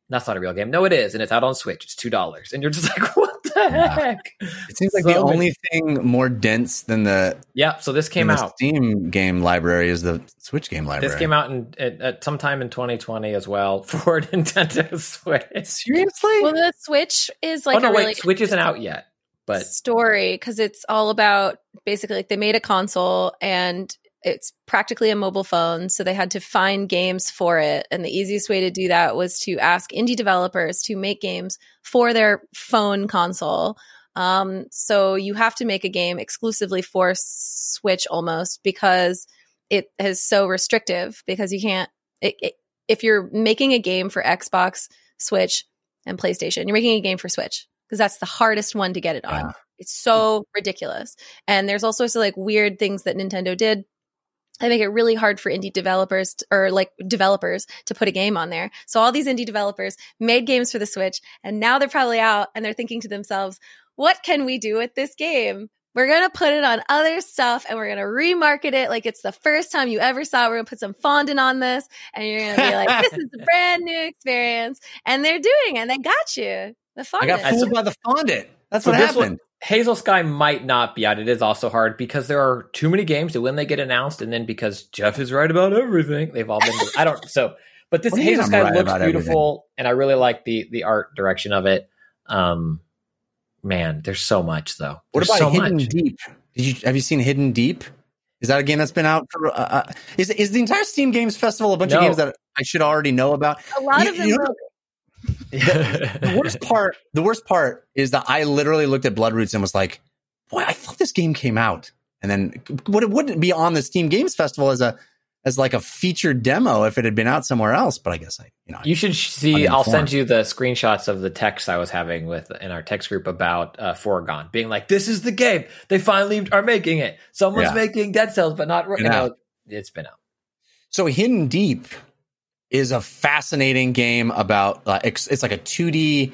That's not a real game. No, it is, and it's out on Switch. It's two dollars, and you're just like, what the Yeah. heck? It seems like So the many- only thing more dense than the, Yeah. So this came than the out. Steam game library is the Switch game library. This came out in at, at sometime in 2020 as well for Nintendo Switch. Seriously? Well, the Switch is like oh no, a really wait, Switch isn't out yet, but story because it's all about basically like they made a console and it's practically a mobile phone so they had to find games for it. And the easiest way to do that was to ask indie developers to make games for their phone console. Um, so you have to make a game exclusively for switch almost because it is so restrictive because you can't it, it, if you're making a game for xbox switch and playstation you're making a game for switch because that's the hardest one to get it on Yeah. it's so ridiculous. And there's all sorts of like weird things that Nintendo did. I make it really hard for indie developers t- or like developers to put a game on there. So all these indie developers made games for the Switch and now they're probably out and they're thinking to themselves, what can we do with this game? We're going to put it on other stuff and we're going to remarket it like it's the first time you ever saw it. We're going to put some fondant on this and you're going to be like, this is a brand new experience. And they're doing it. And they got you. The I fondant. got fooled by the fondant. That's So what happened. one- Hazel Sky might not be out. It is also hard because there are too many games that when they get announced, and then because Jeff is right about everything, they've all been. I don't. So, but this What do you mean Hazel Sky right looks about beautiful, and I really like the the art direction of it. Um, man, there's so much though. What There's about so Hidden much. Deep? Did you have you seen Hidden Deep? Is that a game that's been out for? Uh, uh, is is the entire Steam Games Festival a bunch of games that I should already know about? a lot You- of them you know- The worst part, the worst part is that I literally looked at Bloodroots and was like, "Boy, I thought this game came out." And then would it wouldn't be on the Steam Games Festival as a as like a featured demo if it had been out somewhere else? But I guess I, you know, You should see. I'll send you the screenshots of the text I was having with in our text group about uh, Foregone, being like, "This is the game. They finally are making it. Someone's Yeah. making Dead Cells, but not. You Been know, it's been out. So Hidden Deep is a fascinating game about uh, it's like a 2D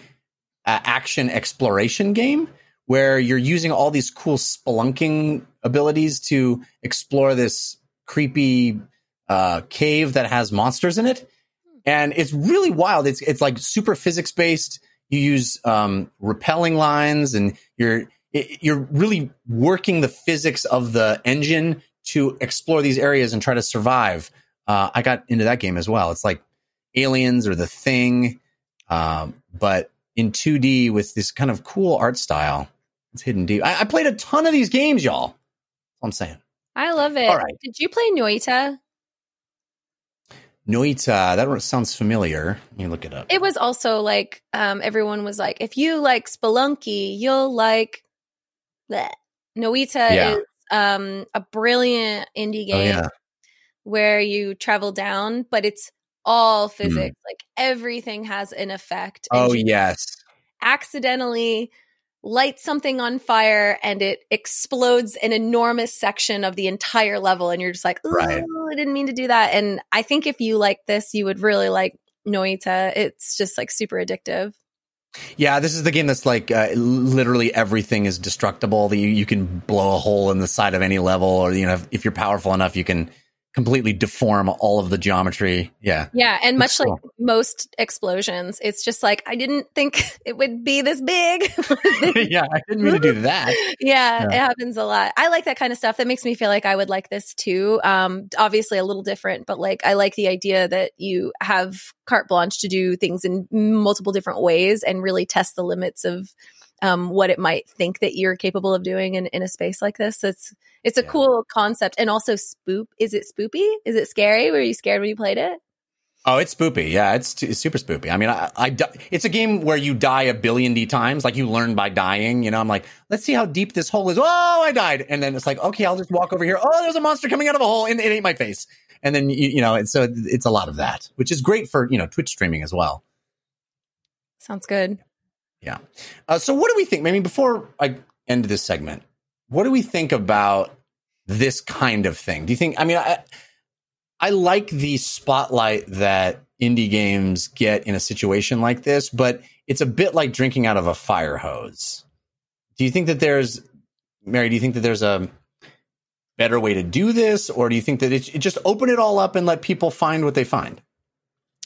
uh, action exploration game where you're using all these cool spelunking abilities to explore this creepy uh, cave that has monsters in it. And it's really wild. It's it's like super physics based. you use um, repelling lines, and you're it- you're really working the physics of the engine to explore these areas and try to survive. Uh, I got into that game as well. It's like Aliens or The Thing, um, but in 2D with this kind of cool art style. It's hidden deep. I, I played a ton of these games, y'all. I'm saying. I love it. All right. Did you play Noita? Noita, that sounds familiar. Let me look it up. It was also like um, everyone was like, if you like Spelunky, you'll like that. Noita Yeah. is um, a brilliant indie oh, game yeah. Where you travel down, but it's all Hmm. physics. Like everything has an effect. Oh, yes. accidentally light something on fire and it explodes an enormous section of the entire level and you're just like, "Ooh, Right. I didn't mean to do that." And I think if you like this, you would really like Noita. It's just like super addictive. Yeah, this is the game that's like uh, literally everything is destructible. That you, you can blow a hole in the side of any level, or you know, if, if you're powerful enough, you can completely deform all of the geometry. Yeah, Yeah, and much That's like most explosions, it's just like I didn't think it would be this big. yeah. I didn't mean to do that. yeah, Yeah. it happens a lot. I like that kind of stuff. That makes me feel like I would like this too. Um, obviously a little different, but like I like the idea that you have carte blanche to do things in multiple different ways and really test the limits of um, what it might think that you're capable of doing in, in a space like this. It's it's a Yeah. cool concept and also spoop. Is it spoopy? Is it scary? Were you scared when you played it? Oh, it's spoopy. Yeah, it's, t- it's super spoopy. I mean, I, I di- it's a game where you die a billion D times. Like you learn by dying. You know, I'm like, let's see how deep this hole is. Oh, I died. And then it's like, okay, I'll just walk over here. Oh, there's a monster coming out of a hole, and it ain't my face. And then you, you know, and so it's a lot of that, which is great for you know Twitch streaming as well. Sounds good. Yeah. Uh, so, what do we think? I mean, before I end this segment, what do we think about this kind of thing? Do you think? I mean, I I like the spotlight that indie games get in a situation like this, but it's a bit like drinking out of a fire hose. Do you think that there's, Mary? Do you think that there's a better way to do this, or do you think that it, it just open it all up and let people find what they find?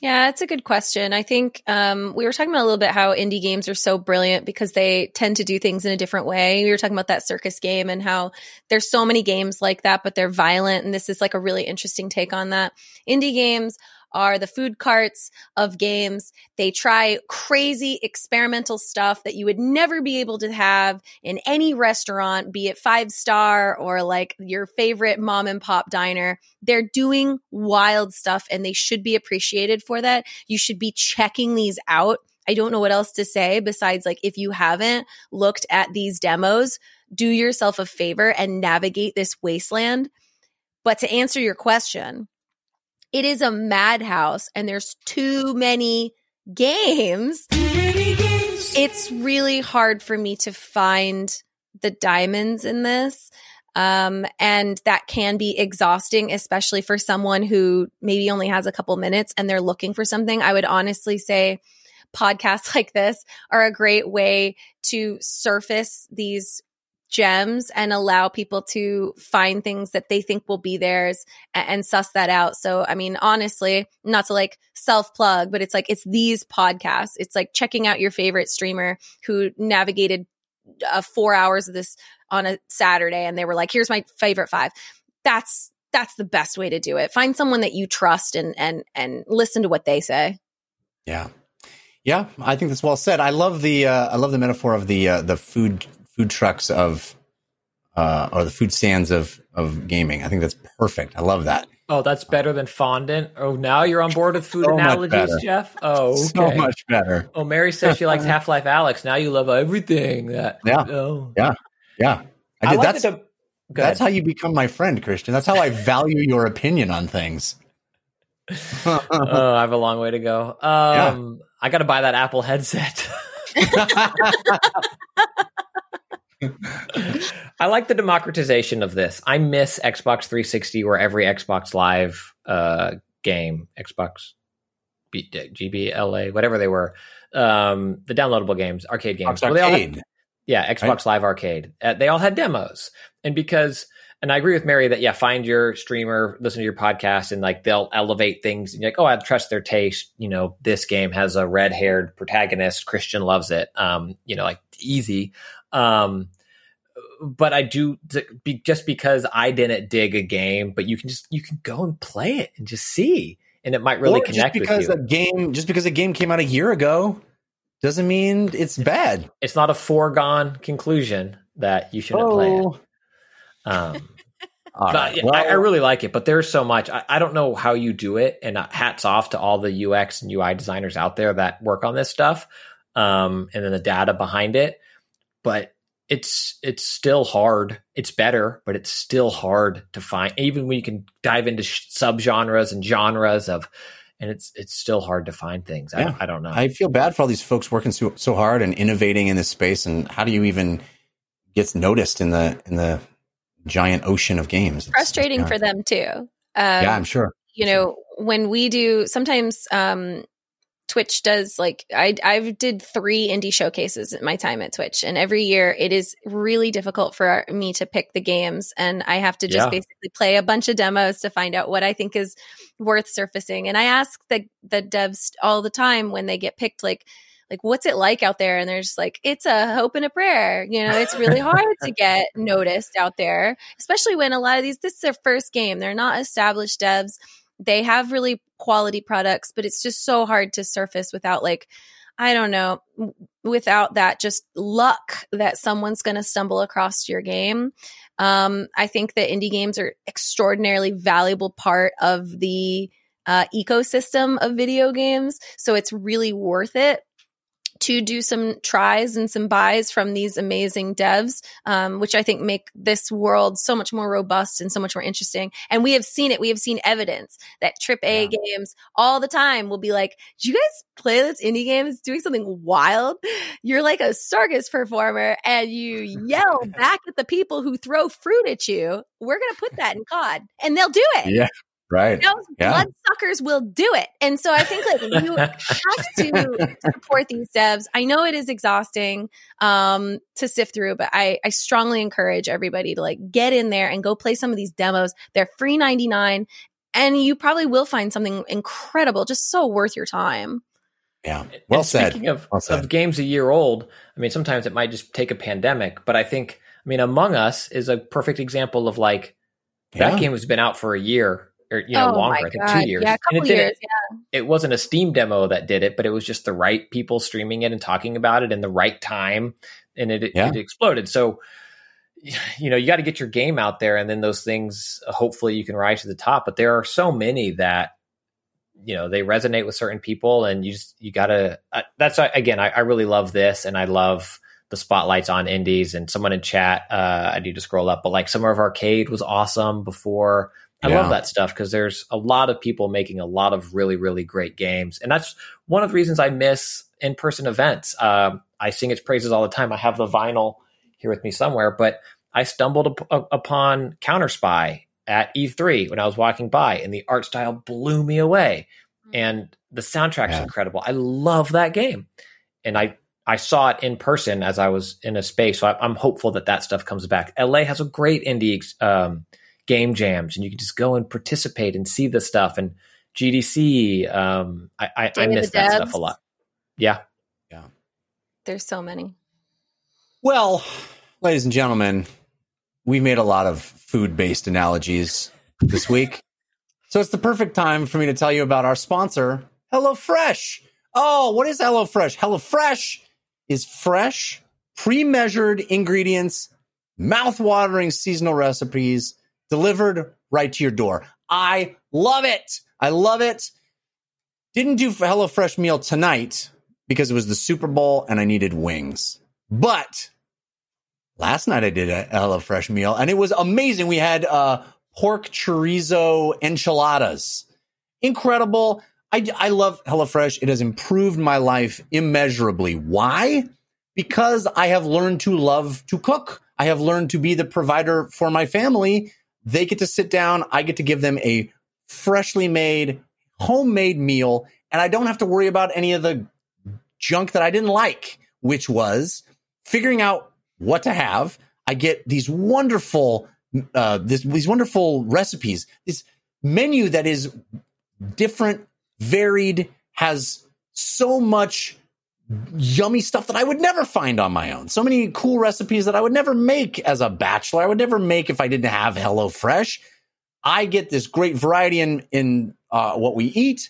Yeah, it's a good question. I think um, we were talking about a little bit how indie games are so brilliant because they tend to do things in a different way. We were talking about that circus game and how there's so many games like that, but they're violent. And this is like a really interesting take on that. Indie games are the food carts of games. They try crazy experimental stuff that you would never be able to have in any restaurant, be it five star or like your favorite mom and pop diner. They're doing wild stuff and they should be appreciated for that. You should be checking these out. I don't know what else to say besides like if you haven't looked at these demos, do yourself a favor and navigate this wasteland. But to answer your question, it is a madhouse and there's too many games. It's really hard for me to find the diamonds in this. Um, and that can be exhausting, especially for someone who maybe only has a couple minutes and they're looking for something. I would honestly say podcasts like this are a great way to surface these gems and allow people to find things that they think will be theirs and, and suss that out. So, I mean, honestly, not to like self plug, but it's like, it's these podcasts. It's like checking out your favorite streamer who navigated uh, four hours of this on a Saturday and they were like, here's my favorite five. That's, that's the best way to do it. Find someone that you trust and, and, and listen to what they say. Yeah, yeah, I think that's well said. I love the uh, I love the metaphor of the uh, the food food trucks of uh, or the food stands of of gaming. I think that's perfect. I love that. Oh, that's better than fondant. Oh, now you're on board with food So analogies. Jeff. Oh, So much better. Oh, Mary says she likes Half Life Alyx. Now you love everything. That Yeah. Oh, Yeah, yeah. I I like that's the that's how you become my friend, Christian. That's how I value your opinion on things. oh, I have a long way to go. Um, I got to buy that Apple headset. I like the democratization of this. I miss Xbox 360 where every Xbox Live uh, game, Xbox B- GBLA, whatever they were, um, the downloadable games, arcade games. Xbox Well, all had- yeah, Xbox Live Arcade. Uh, they all had demos, and because and I agree with Mary that yeah, find your streamer, listen to your podcast, and like they'll elevate things. And you're like, oh, I trust their taste. You know, this game has a red haired protagonist. Christian loves it. Um, you know, like easy. Um, but I do be, just because I didn't dig a game, but you can just you can go and play it and just see, and it might really Or connect just because with a you. game just because a game came out a year ago doesn't mean it's bad. It's not a foregone conclusion that you shouldn't play it. Oh, Um, right. Well, I, I really like it, but there's so much. I, I don't know how you do it, and uh, hats off to all the UX and UI designers out there that work on this stuff, um, and then the data behind it. But it's it's still hard. It's better, but it's still hard to find. Even when you can dive into sh- subgenres and genres of, and it's it's still hard to find things. Yeah. I, I don't know. I feel bad for all these folks working so, so hard and innovating in this space. And how do you even get noticed in the in the giant ocean of games? It's- Frustrating yeah. for them too. Um, Yeah, I'm sure. you know when we do sometimes um twitch does like i i did three indie showcases at my time at twitch and every year it is really difficult for me to pick the games and i have to just Yeah. basically play a bunch of demos to find out what i think is worth surfacing and i ask the the devs all the time when they get picked like like what's it like out there and they're just like it's a hope and a prayer you know it's really hard to get noticed out there especially when a lot of these this is their first game they're not established devs they have really quality products but it's just so hard to surface without like i don't know without that just luck that someone's going to stumble across your game. Um, i think that indie games are extraordinarily valuable part of the uh, ecosystem of video games so it's really worth it to do some tries and some buys from these amazing devs, um, which I think make this world so much more robust and so much more interesting. And we have seen it. We have seen evidence that Trip A games all the time will be like, "Do you guys play this indie game? It's doing something wild. You're like a circus performer, and you yell back at the people who throw fruit at you. We're gonna put that in COD, and they'll do it." Yeah. Right. those Yeah. bloodsuckers will do it. And so I think like you have to support these devs. I know it is exhausting um, to sift through, but I, I strongly encourage everybody to like get in there and go play some of these demos. They're free 99 and you probably will find something incredible, just so worth your time. Yeah. Well And said. Speaking of, Well said. of games a year old, I mean, sometimes it might just take a pandemic, but I think, I mean, Among Us is a perfect example of like that Yeah. game has been out for a year or you know Oh longer, my I think God. two years. Yeah, a And couple it years. Yeah. It wasn't a Steam demo that did it, but it was just the right people streaming it and talking about it in the right time, and it Yeah. it exploded. So. You know, you got to get your game out there, and then those things. Hopefully, you can rise to the top. But there are so many that you know they resonate with certain people and you just you gotta uh, that's again I, I really love this and i love the spotlights on indies and someone in chat uh i need to scroll up but like summer of arcade was awesome before i Yeah. love that stuff because there's a lot of people making a lot of really really great games and that's one of the reasons i miss in-person events um i sing its praises all the time i have the vinyl here with me somewhere but i stumbled up, upon CounterSpy at E3 when I was walking by, and the art style blew me away. And the soundtrack's Yeah. incredible. I love that game, and I I saw it in person as I was in a space. So I, I'm hopeful that that stuff comes back. LA has a great indie um, game jams, and you can just go and participate and see the stuff. And GDC, um, I I, I miss that stuff a lot. Yeah, yeah, There's so many. Well, ladies and gentlemen, we made a lot of food based analogies this week. so it's the perfect time for me to tell you about our sponsor, HelloFresh. Oh, what is HelloFresh? HelloFresh is fresh, pre measured ingredients, mouth watering seasonal recipes delivered right to your door. I love it. I love it. Didn't do HelloFresh meal tonight because it was the Super Bowl and I needed wings. But last night I did a HelloFresh meal and it was amazing. We had uh, pork chorizo enchiladas. Incredible. I, I love HelloFresh. It has improved my life immeasurably. Why? Because I have learned to love to cook. I have learned to be the provider for my family. They get to sit down. I get to give them a freshly made, homemade meal, and I don't have to worry about any of the junk that I didn't like, which was figuring out what to have. I get these wonderful uh, this, these wonderful recipes, this menu that is different, varied, has so much yummy stuff that I would never find on my own. So many cool recipes that I would never make as a bachelor. I would never make if I didn't have HelloFresh. I get this great variety in in uh, what we eat,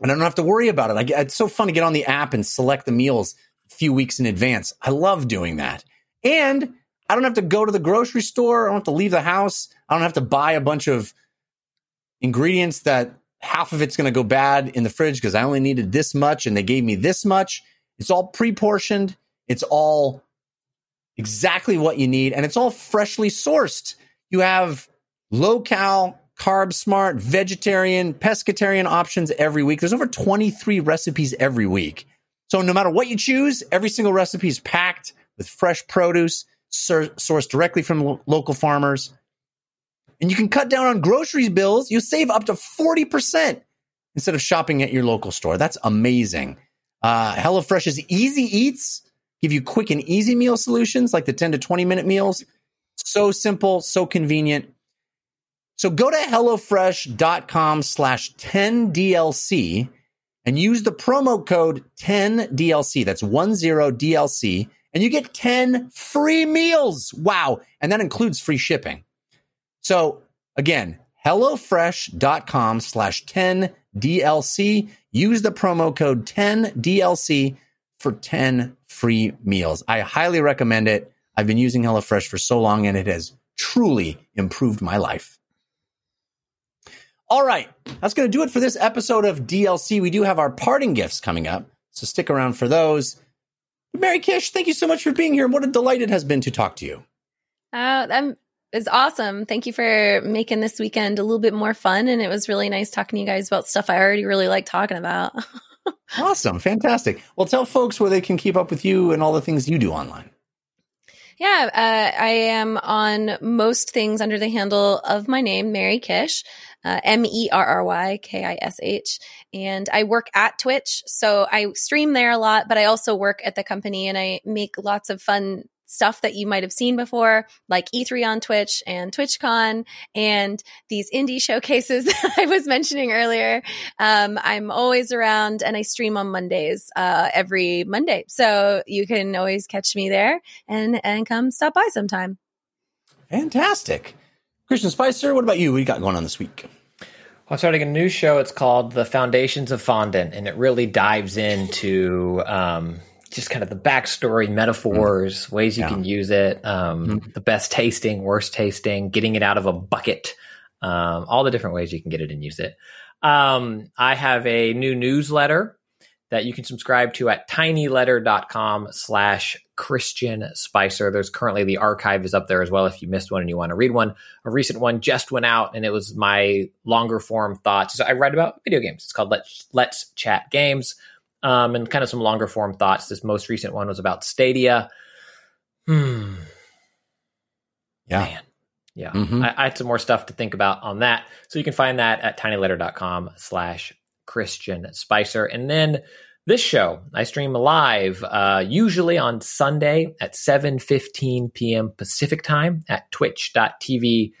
and I don't have to worry about it. I get, it's so fun to get on the app and select the meals a few weeks in advance. I love doing that, and I don't have to go to the grocery store. I don't have to leave the house. I don't have to buy a bunch of ingredients that half of it's going to go bad in the fridge because I only needed this much and they gave me this much. It's all pre portioned. It's all exactly what you need and it's all freshly sourced. You have low cal, carb smart, vegetarian, pescatarian options every week. There's over 23 recipes every week. So no matter what you choose, every single recipe is packed with fresh produce sourced directly from lo- local farmers. And you can cut down on groceries bills. You save up to 40% instead of shopping at your local store. That's amazing. Uh, HelloFresh's Easy Eats give you quick and easy meal solutions like the 10 to 20 minute meals. So simple, so convenient. So go to HelloFresh.com slash 10DLC and use the promo code 10DLC. That's 10DLC. And you get 10 free meals. Wow. And that includes free shipping. So again, HelloFresh.com slash 10DLC. Use the promo code 10DLC for 10 free meals. I highly recommend it. I've been using HelloFresh for so long and it has truly improved my life. All right, that's going to do it for this episode of DLC. We do have our parting gifts coming up, so stick around for those. Mary Kish, thank you so much for being here. What a delight it has been to talk to you. Uh, that is awesome. Thank you for making this weekend a little bit more fun. And it was really nice talking to you guys about stuff I already really like talking about. Awesome, fantastic. Well, tell folks where they can keep up with you and all the things you do online. Yeah, uh, I am on most things under the handle of my name, Mary Kish, uh, M E R R Y K I S H. And I work at Twitch. So I stream there a lot, but I also work at the company and I make lots of fun stuff that you might have seen before, like E3 on Twitch and TwitchCon and these indie showcases that I was mentioning earlier. Um, I'm always around and I stream on Mondays, uh, every Monday. So you can always catch me there and, and come stop by sometime. Fantastic. Christian Spicer, what about you? What you got going on this week? I'm starting a new show. It's called The Foundations of Fondant, and it really dives into um, just kind of the backstory, metaphors, ways you Yeah. can use it, um, the best tasting, worst tasting, getting it out of a bucket, um, all the different ways you can get it and use it. Um, I have a new newsletter that you can subscribe to at tinyletter.com slash Christian Spicer. There's currently the archive is up there as well if you missed one and you want to read one. A recent one just went out and it was my longer form thoughts. So I write about video games. It's called Let's Let's Chat Games. Um, and kind of some longer form thoughts. This most recent one was about Stadia. Hmm. Yeah. Man. Yeah. Mhm. I, I had some more stuff to think about on that. So you can find that at tinyletter.com slash Christian Spicer. And then this show, I stream live, uh, usually on Sunday at 7.15 p.m. Pacific time at twitch.tv.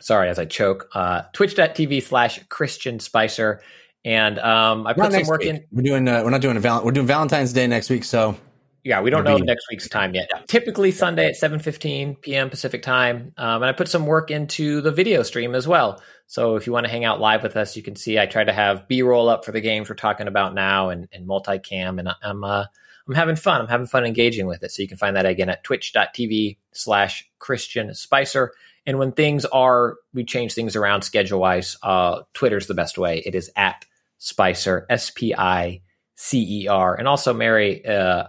Sorry, as I choke, uh, twitch.tv slash Christian Spicer. And um, I put some work week. in. We're doing. Uh, we're not doing a val- We're doing Valentine's Day next week. So Yeah, we don't know next week's time yet. Typically Sunday at 7:15 p.m. Pacific time, um, and I put some work into the video stream as well. So if you want to hang out live with us, you can see I try to have B-roll up for the games we're talking about now and, and multicam, and I'm uh, I'm having fun. I'm having fun engaging with it. So you can find that again at twitch.tv slash Christian Spicer. And when things are, we change things around schedule wise. Uh, Twitter's the best way. It is at Spicer, S P I C E R. And also, Mary, uh,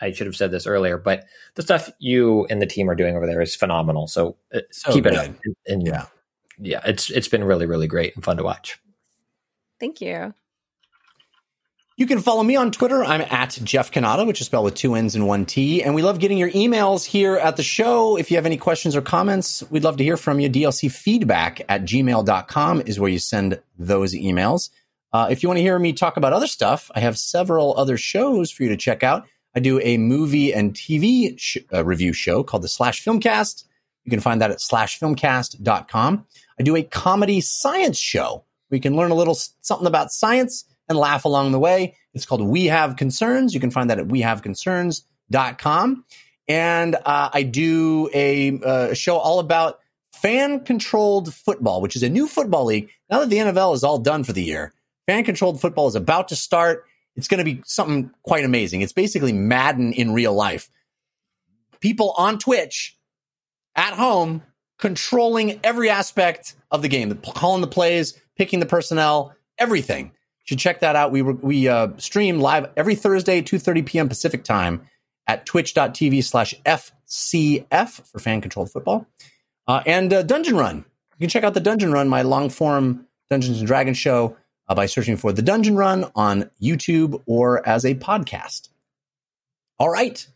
I should have said this earlier, but the stuff you and the team are doing over there is phenomenal. So, uh, So keep it good. up. And, and Yeah. yeah, it's it's been really really great and fun to watch. Thank you. You can follow me on Twitter. I'm at Jeff Cannata, which is spelled with two N's and one T. And we love getting your emails here at the show. If you have any questions or comments, we'd love to hear from you. DLC feedback at gmail.com is where you send those emails. Uh, if you want to hear me talk about other stuff, I have several other shows for you to check out. I do a movie and TV sh- uh, review show called the Slash Filmcast. You can find that at slashfilmcast.com. I do a comedy science show where you can learn a little something about science and laugh along the way. It's called We Have Concerns. You can find that at wehaveconcerns.com. And uh, I do a uh, show all about fan controlled football, which is a new football league. Now that the NFL is all done for the year, fan controlled football is about to start. It's going to be something quite amazing. It's basically Madden in real life. People on Twitch at home controlling every aspect of the game, calling the plays, picking the personnel, everything. You should check that out. We we uh, stream live every Thursday, 2.30 p.m. Pacific time at twitch.tv slash FCF for fan controlled football. Uh, and uh, Dungeon Run. You can check out the Dungeon Run, my long form Dungeons and Dragons show, uh, by searching for the Dungeon Run on YouTube or as a podcast. All right,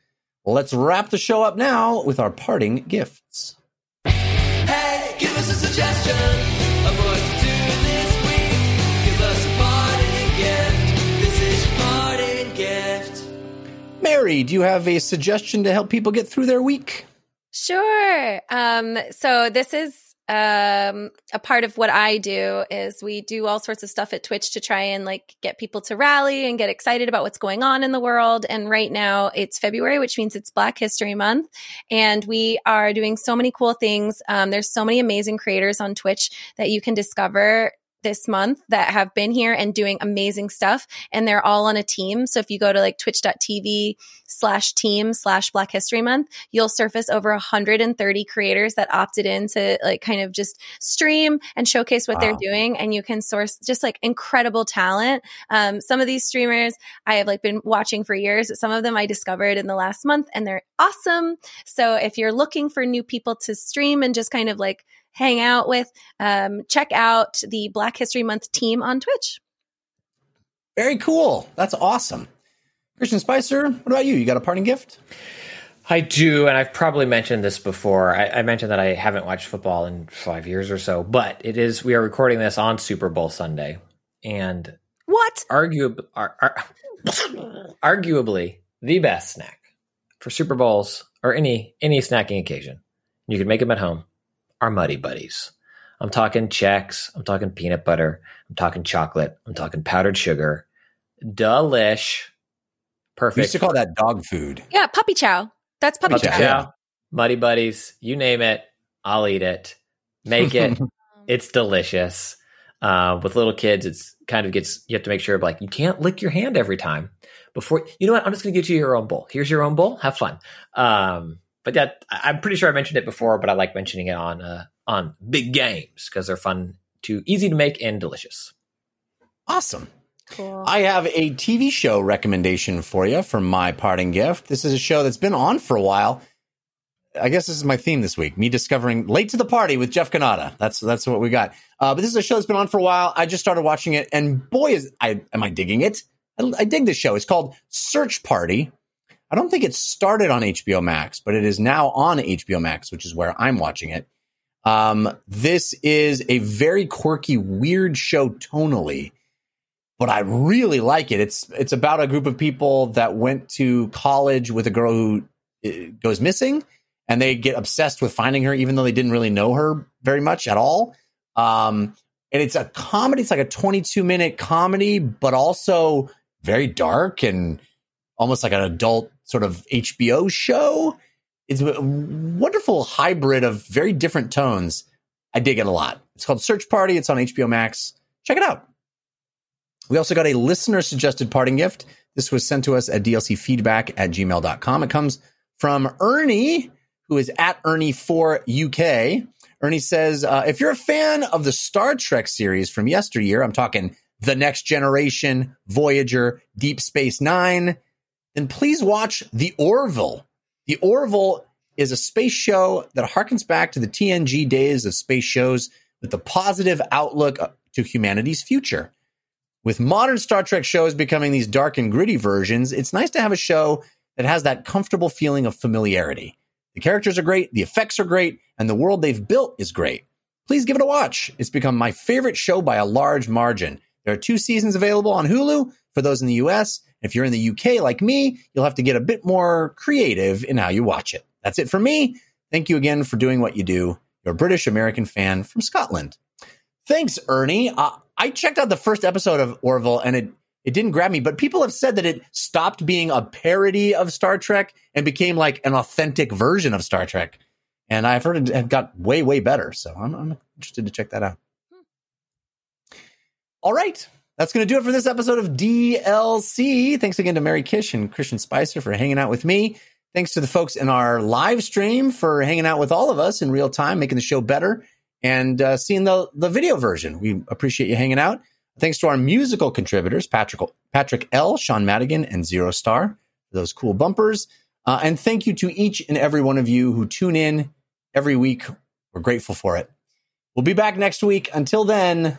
let's wrap the show up now with our parting gifts. Hey, give us a suggestion of what to do this week. Give us a parting gift. This is your gift. Mary, do you have a suggestion to help people get through their week? Sure. Um, so this is um a part of what I do is we do all sorts of stuff at Twitch to try and like get people to rally and get excited about what's going on in the world. And right now it's February, which means it's Black History Month. And we are doing so many cool things. Um, there's so many amazing creators on Twitch that you can discover this month that have been here and doing amazing stuff and they're all on a team. So if you go to like twitch.tv slash team slash black history month you'll surface over 130 creators that opted in to like kind of just stream and showcase what they're doing and you can source just like incredible talent. Um, some of these streamers i have like been watching for years some of them i discovered in the last month and they're awesome. So if you're looking for new people to stream and just kind of like hang out with um, check out the black history month team on twitch Very cool. That's awesome. Christian Spicer, what about you? You got a parting gift? I do, and I've probably mentioned this before. I, I mentioned that I haven't watched football in five years or so, but it is. We are recording this on Super Bowl Sunday, and what arguably, ar- ar- arguably the best snack for Super Bowls or any any snacking occasion. You can make them at home. Are Muddy Buddies. I'm talking Chex. I'm talking peanut butter. I'm talking chocolate. I'm talking powdered sugar. Delish. We Perfect. used to call that dog food. yeah puppy chow that's puppy Puppy chow chow. Yeah. Yeah. Muddy Buddies, you name it, I'll eat it. Make it. it's delicious. Uh, with little kids, it's kind of gets you have to make sure like you can't lick your hand every time before. You know what? I'm just going to get you your own bowl. Here's your own bowl. Have fun. Um, but that I- I'm pretty sure I mentioned it before, but I like mentioning it on uh, on big games because they're fun to easy to make and delicious. Awesome. cool I have a TV show recommendation for you for my parting gift. This is a show that's been on for a while. I guess this is my theme this week. Me discovering Late to the Party with Jeff Cannata. That's that's what we got. Uh, but this is a show that's been on for a while. I just started watching it, and boy, is I am I digging it. I, I dig this show. It's called Search Party. I don't think it started on HBO Max, but it is now on HBO Max, which is where I'm watching it. Um, this is a very quirky, weird show tonally but I really like it. It's it's about a group of people that went to college with a girl who uh, goes missing, and they get obsessed with finding her, even though they didn't really know her very much at all. Um, and it's a comedy. It's like a 22 minute comedy, but also very dark and almost like an adult sort of HBO show. It's a wonderful hybrid of very different tones. I dig it a lot. It's called Search Party. It's on HBO Max. Check it out. We also got a listener suggested parting gift. This was sent to us at dlcfeedback at gmail.com. It comes from Ernie, who is at Ernie4UK. Ernie says, uh, if you're a fan of the Star Trek series from yesteryear, I'm talking The Next Generation, Voyager, Deep Space Nine, then please watch The Orville. The Orville is a space show that harkens back to the TNG days of space shows with a positive outlook uh, to humanity's future. With modern Star Trek shows becoming these dark and gritty versions, it's nice to have a show that has that comfortable feeling of familiarity. The characters are great, the effects are great, and the world they've built is great. Please give it a watch. It's become my favorite show by a large margin. There are two seasons available on Hulu for those in the US. If you're in the UK like me, you'll have to get a bit more creative in how you watch it. That's it for me. Thank you again for doing what you do. You're a British American fan from Scotland. Thanks, Ernie. Uh, I checked out the first episode of Orville and it it didn't grab me, but people have said that it stopped being a parody of Star Trek and became like an authentic version of Star Trek. And I've heard it got way, way better. So I'm, I'm interested to check that out. All right. That's going to do it for this episode of DLC. Thanks again to Mary Kish and Christian Spicer for hanging out with me. Thanks to the folks in our live stream for hanging out with all of us in real time, making the show better and uh, seeing the, the video version. We appreciate you hanging out. Thanks to our musical contributors, Patrick, Patrick L., Sean Madigan, and Zero Star, for those cool bumpers. Uh, and thank you to each and every one of you who tune in every week. We're grateful for it. We'll be back next week. Until then,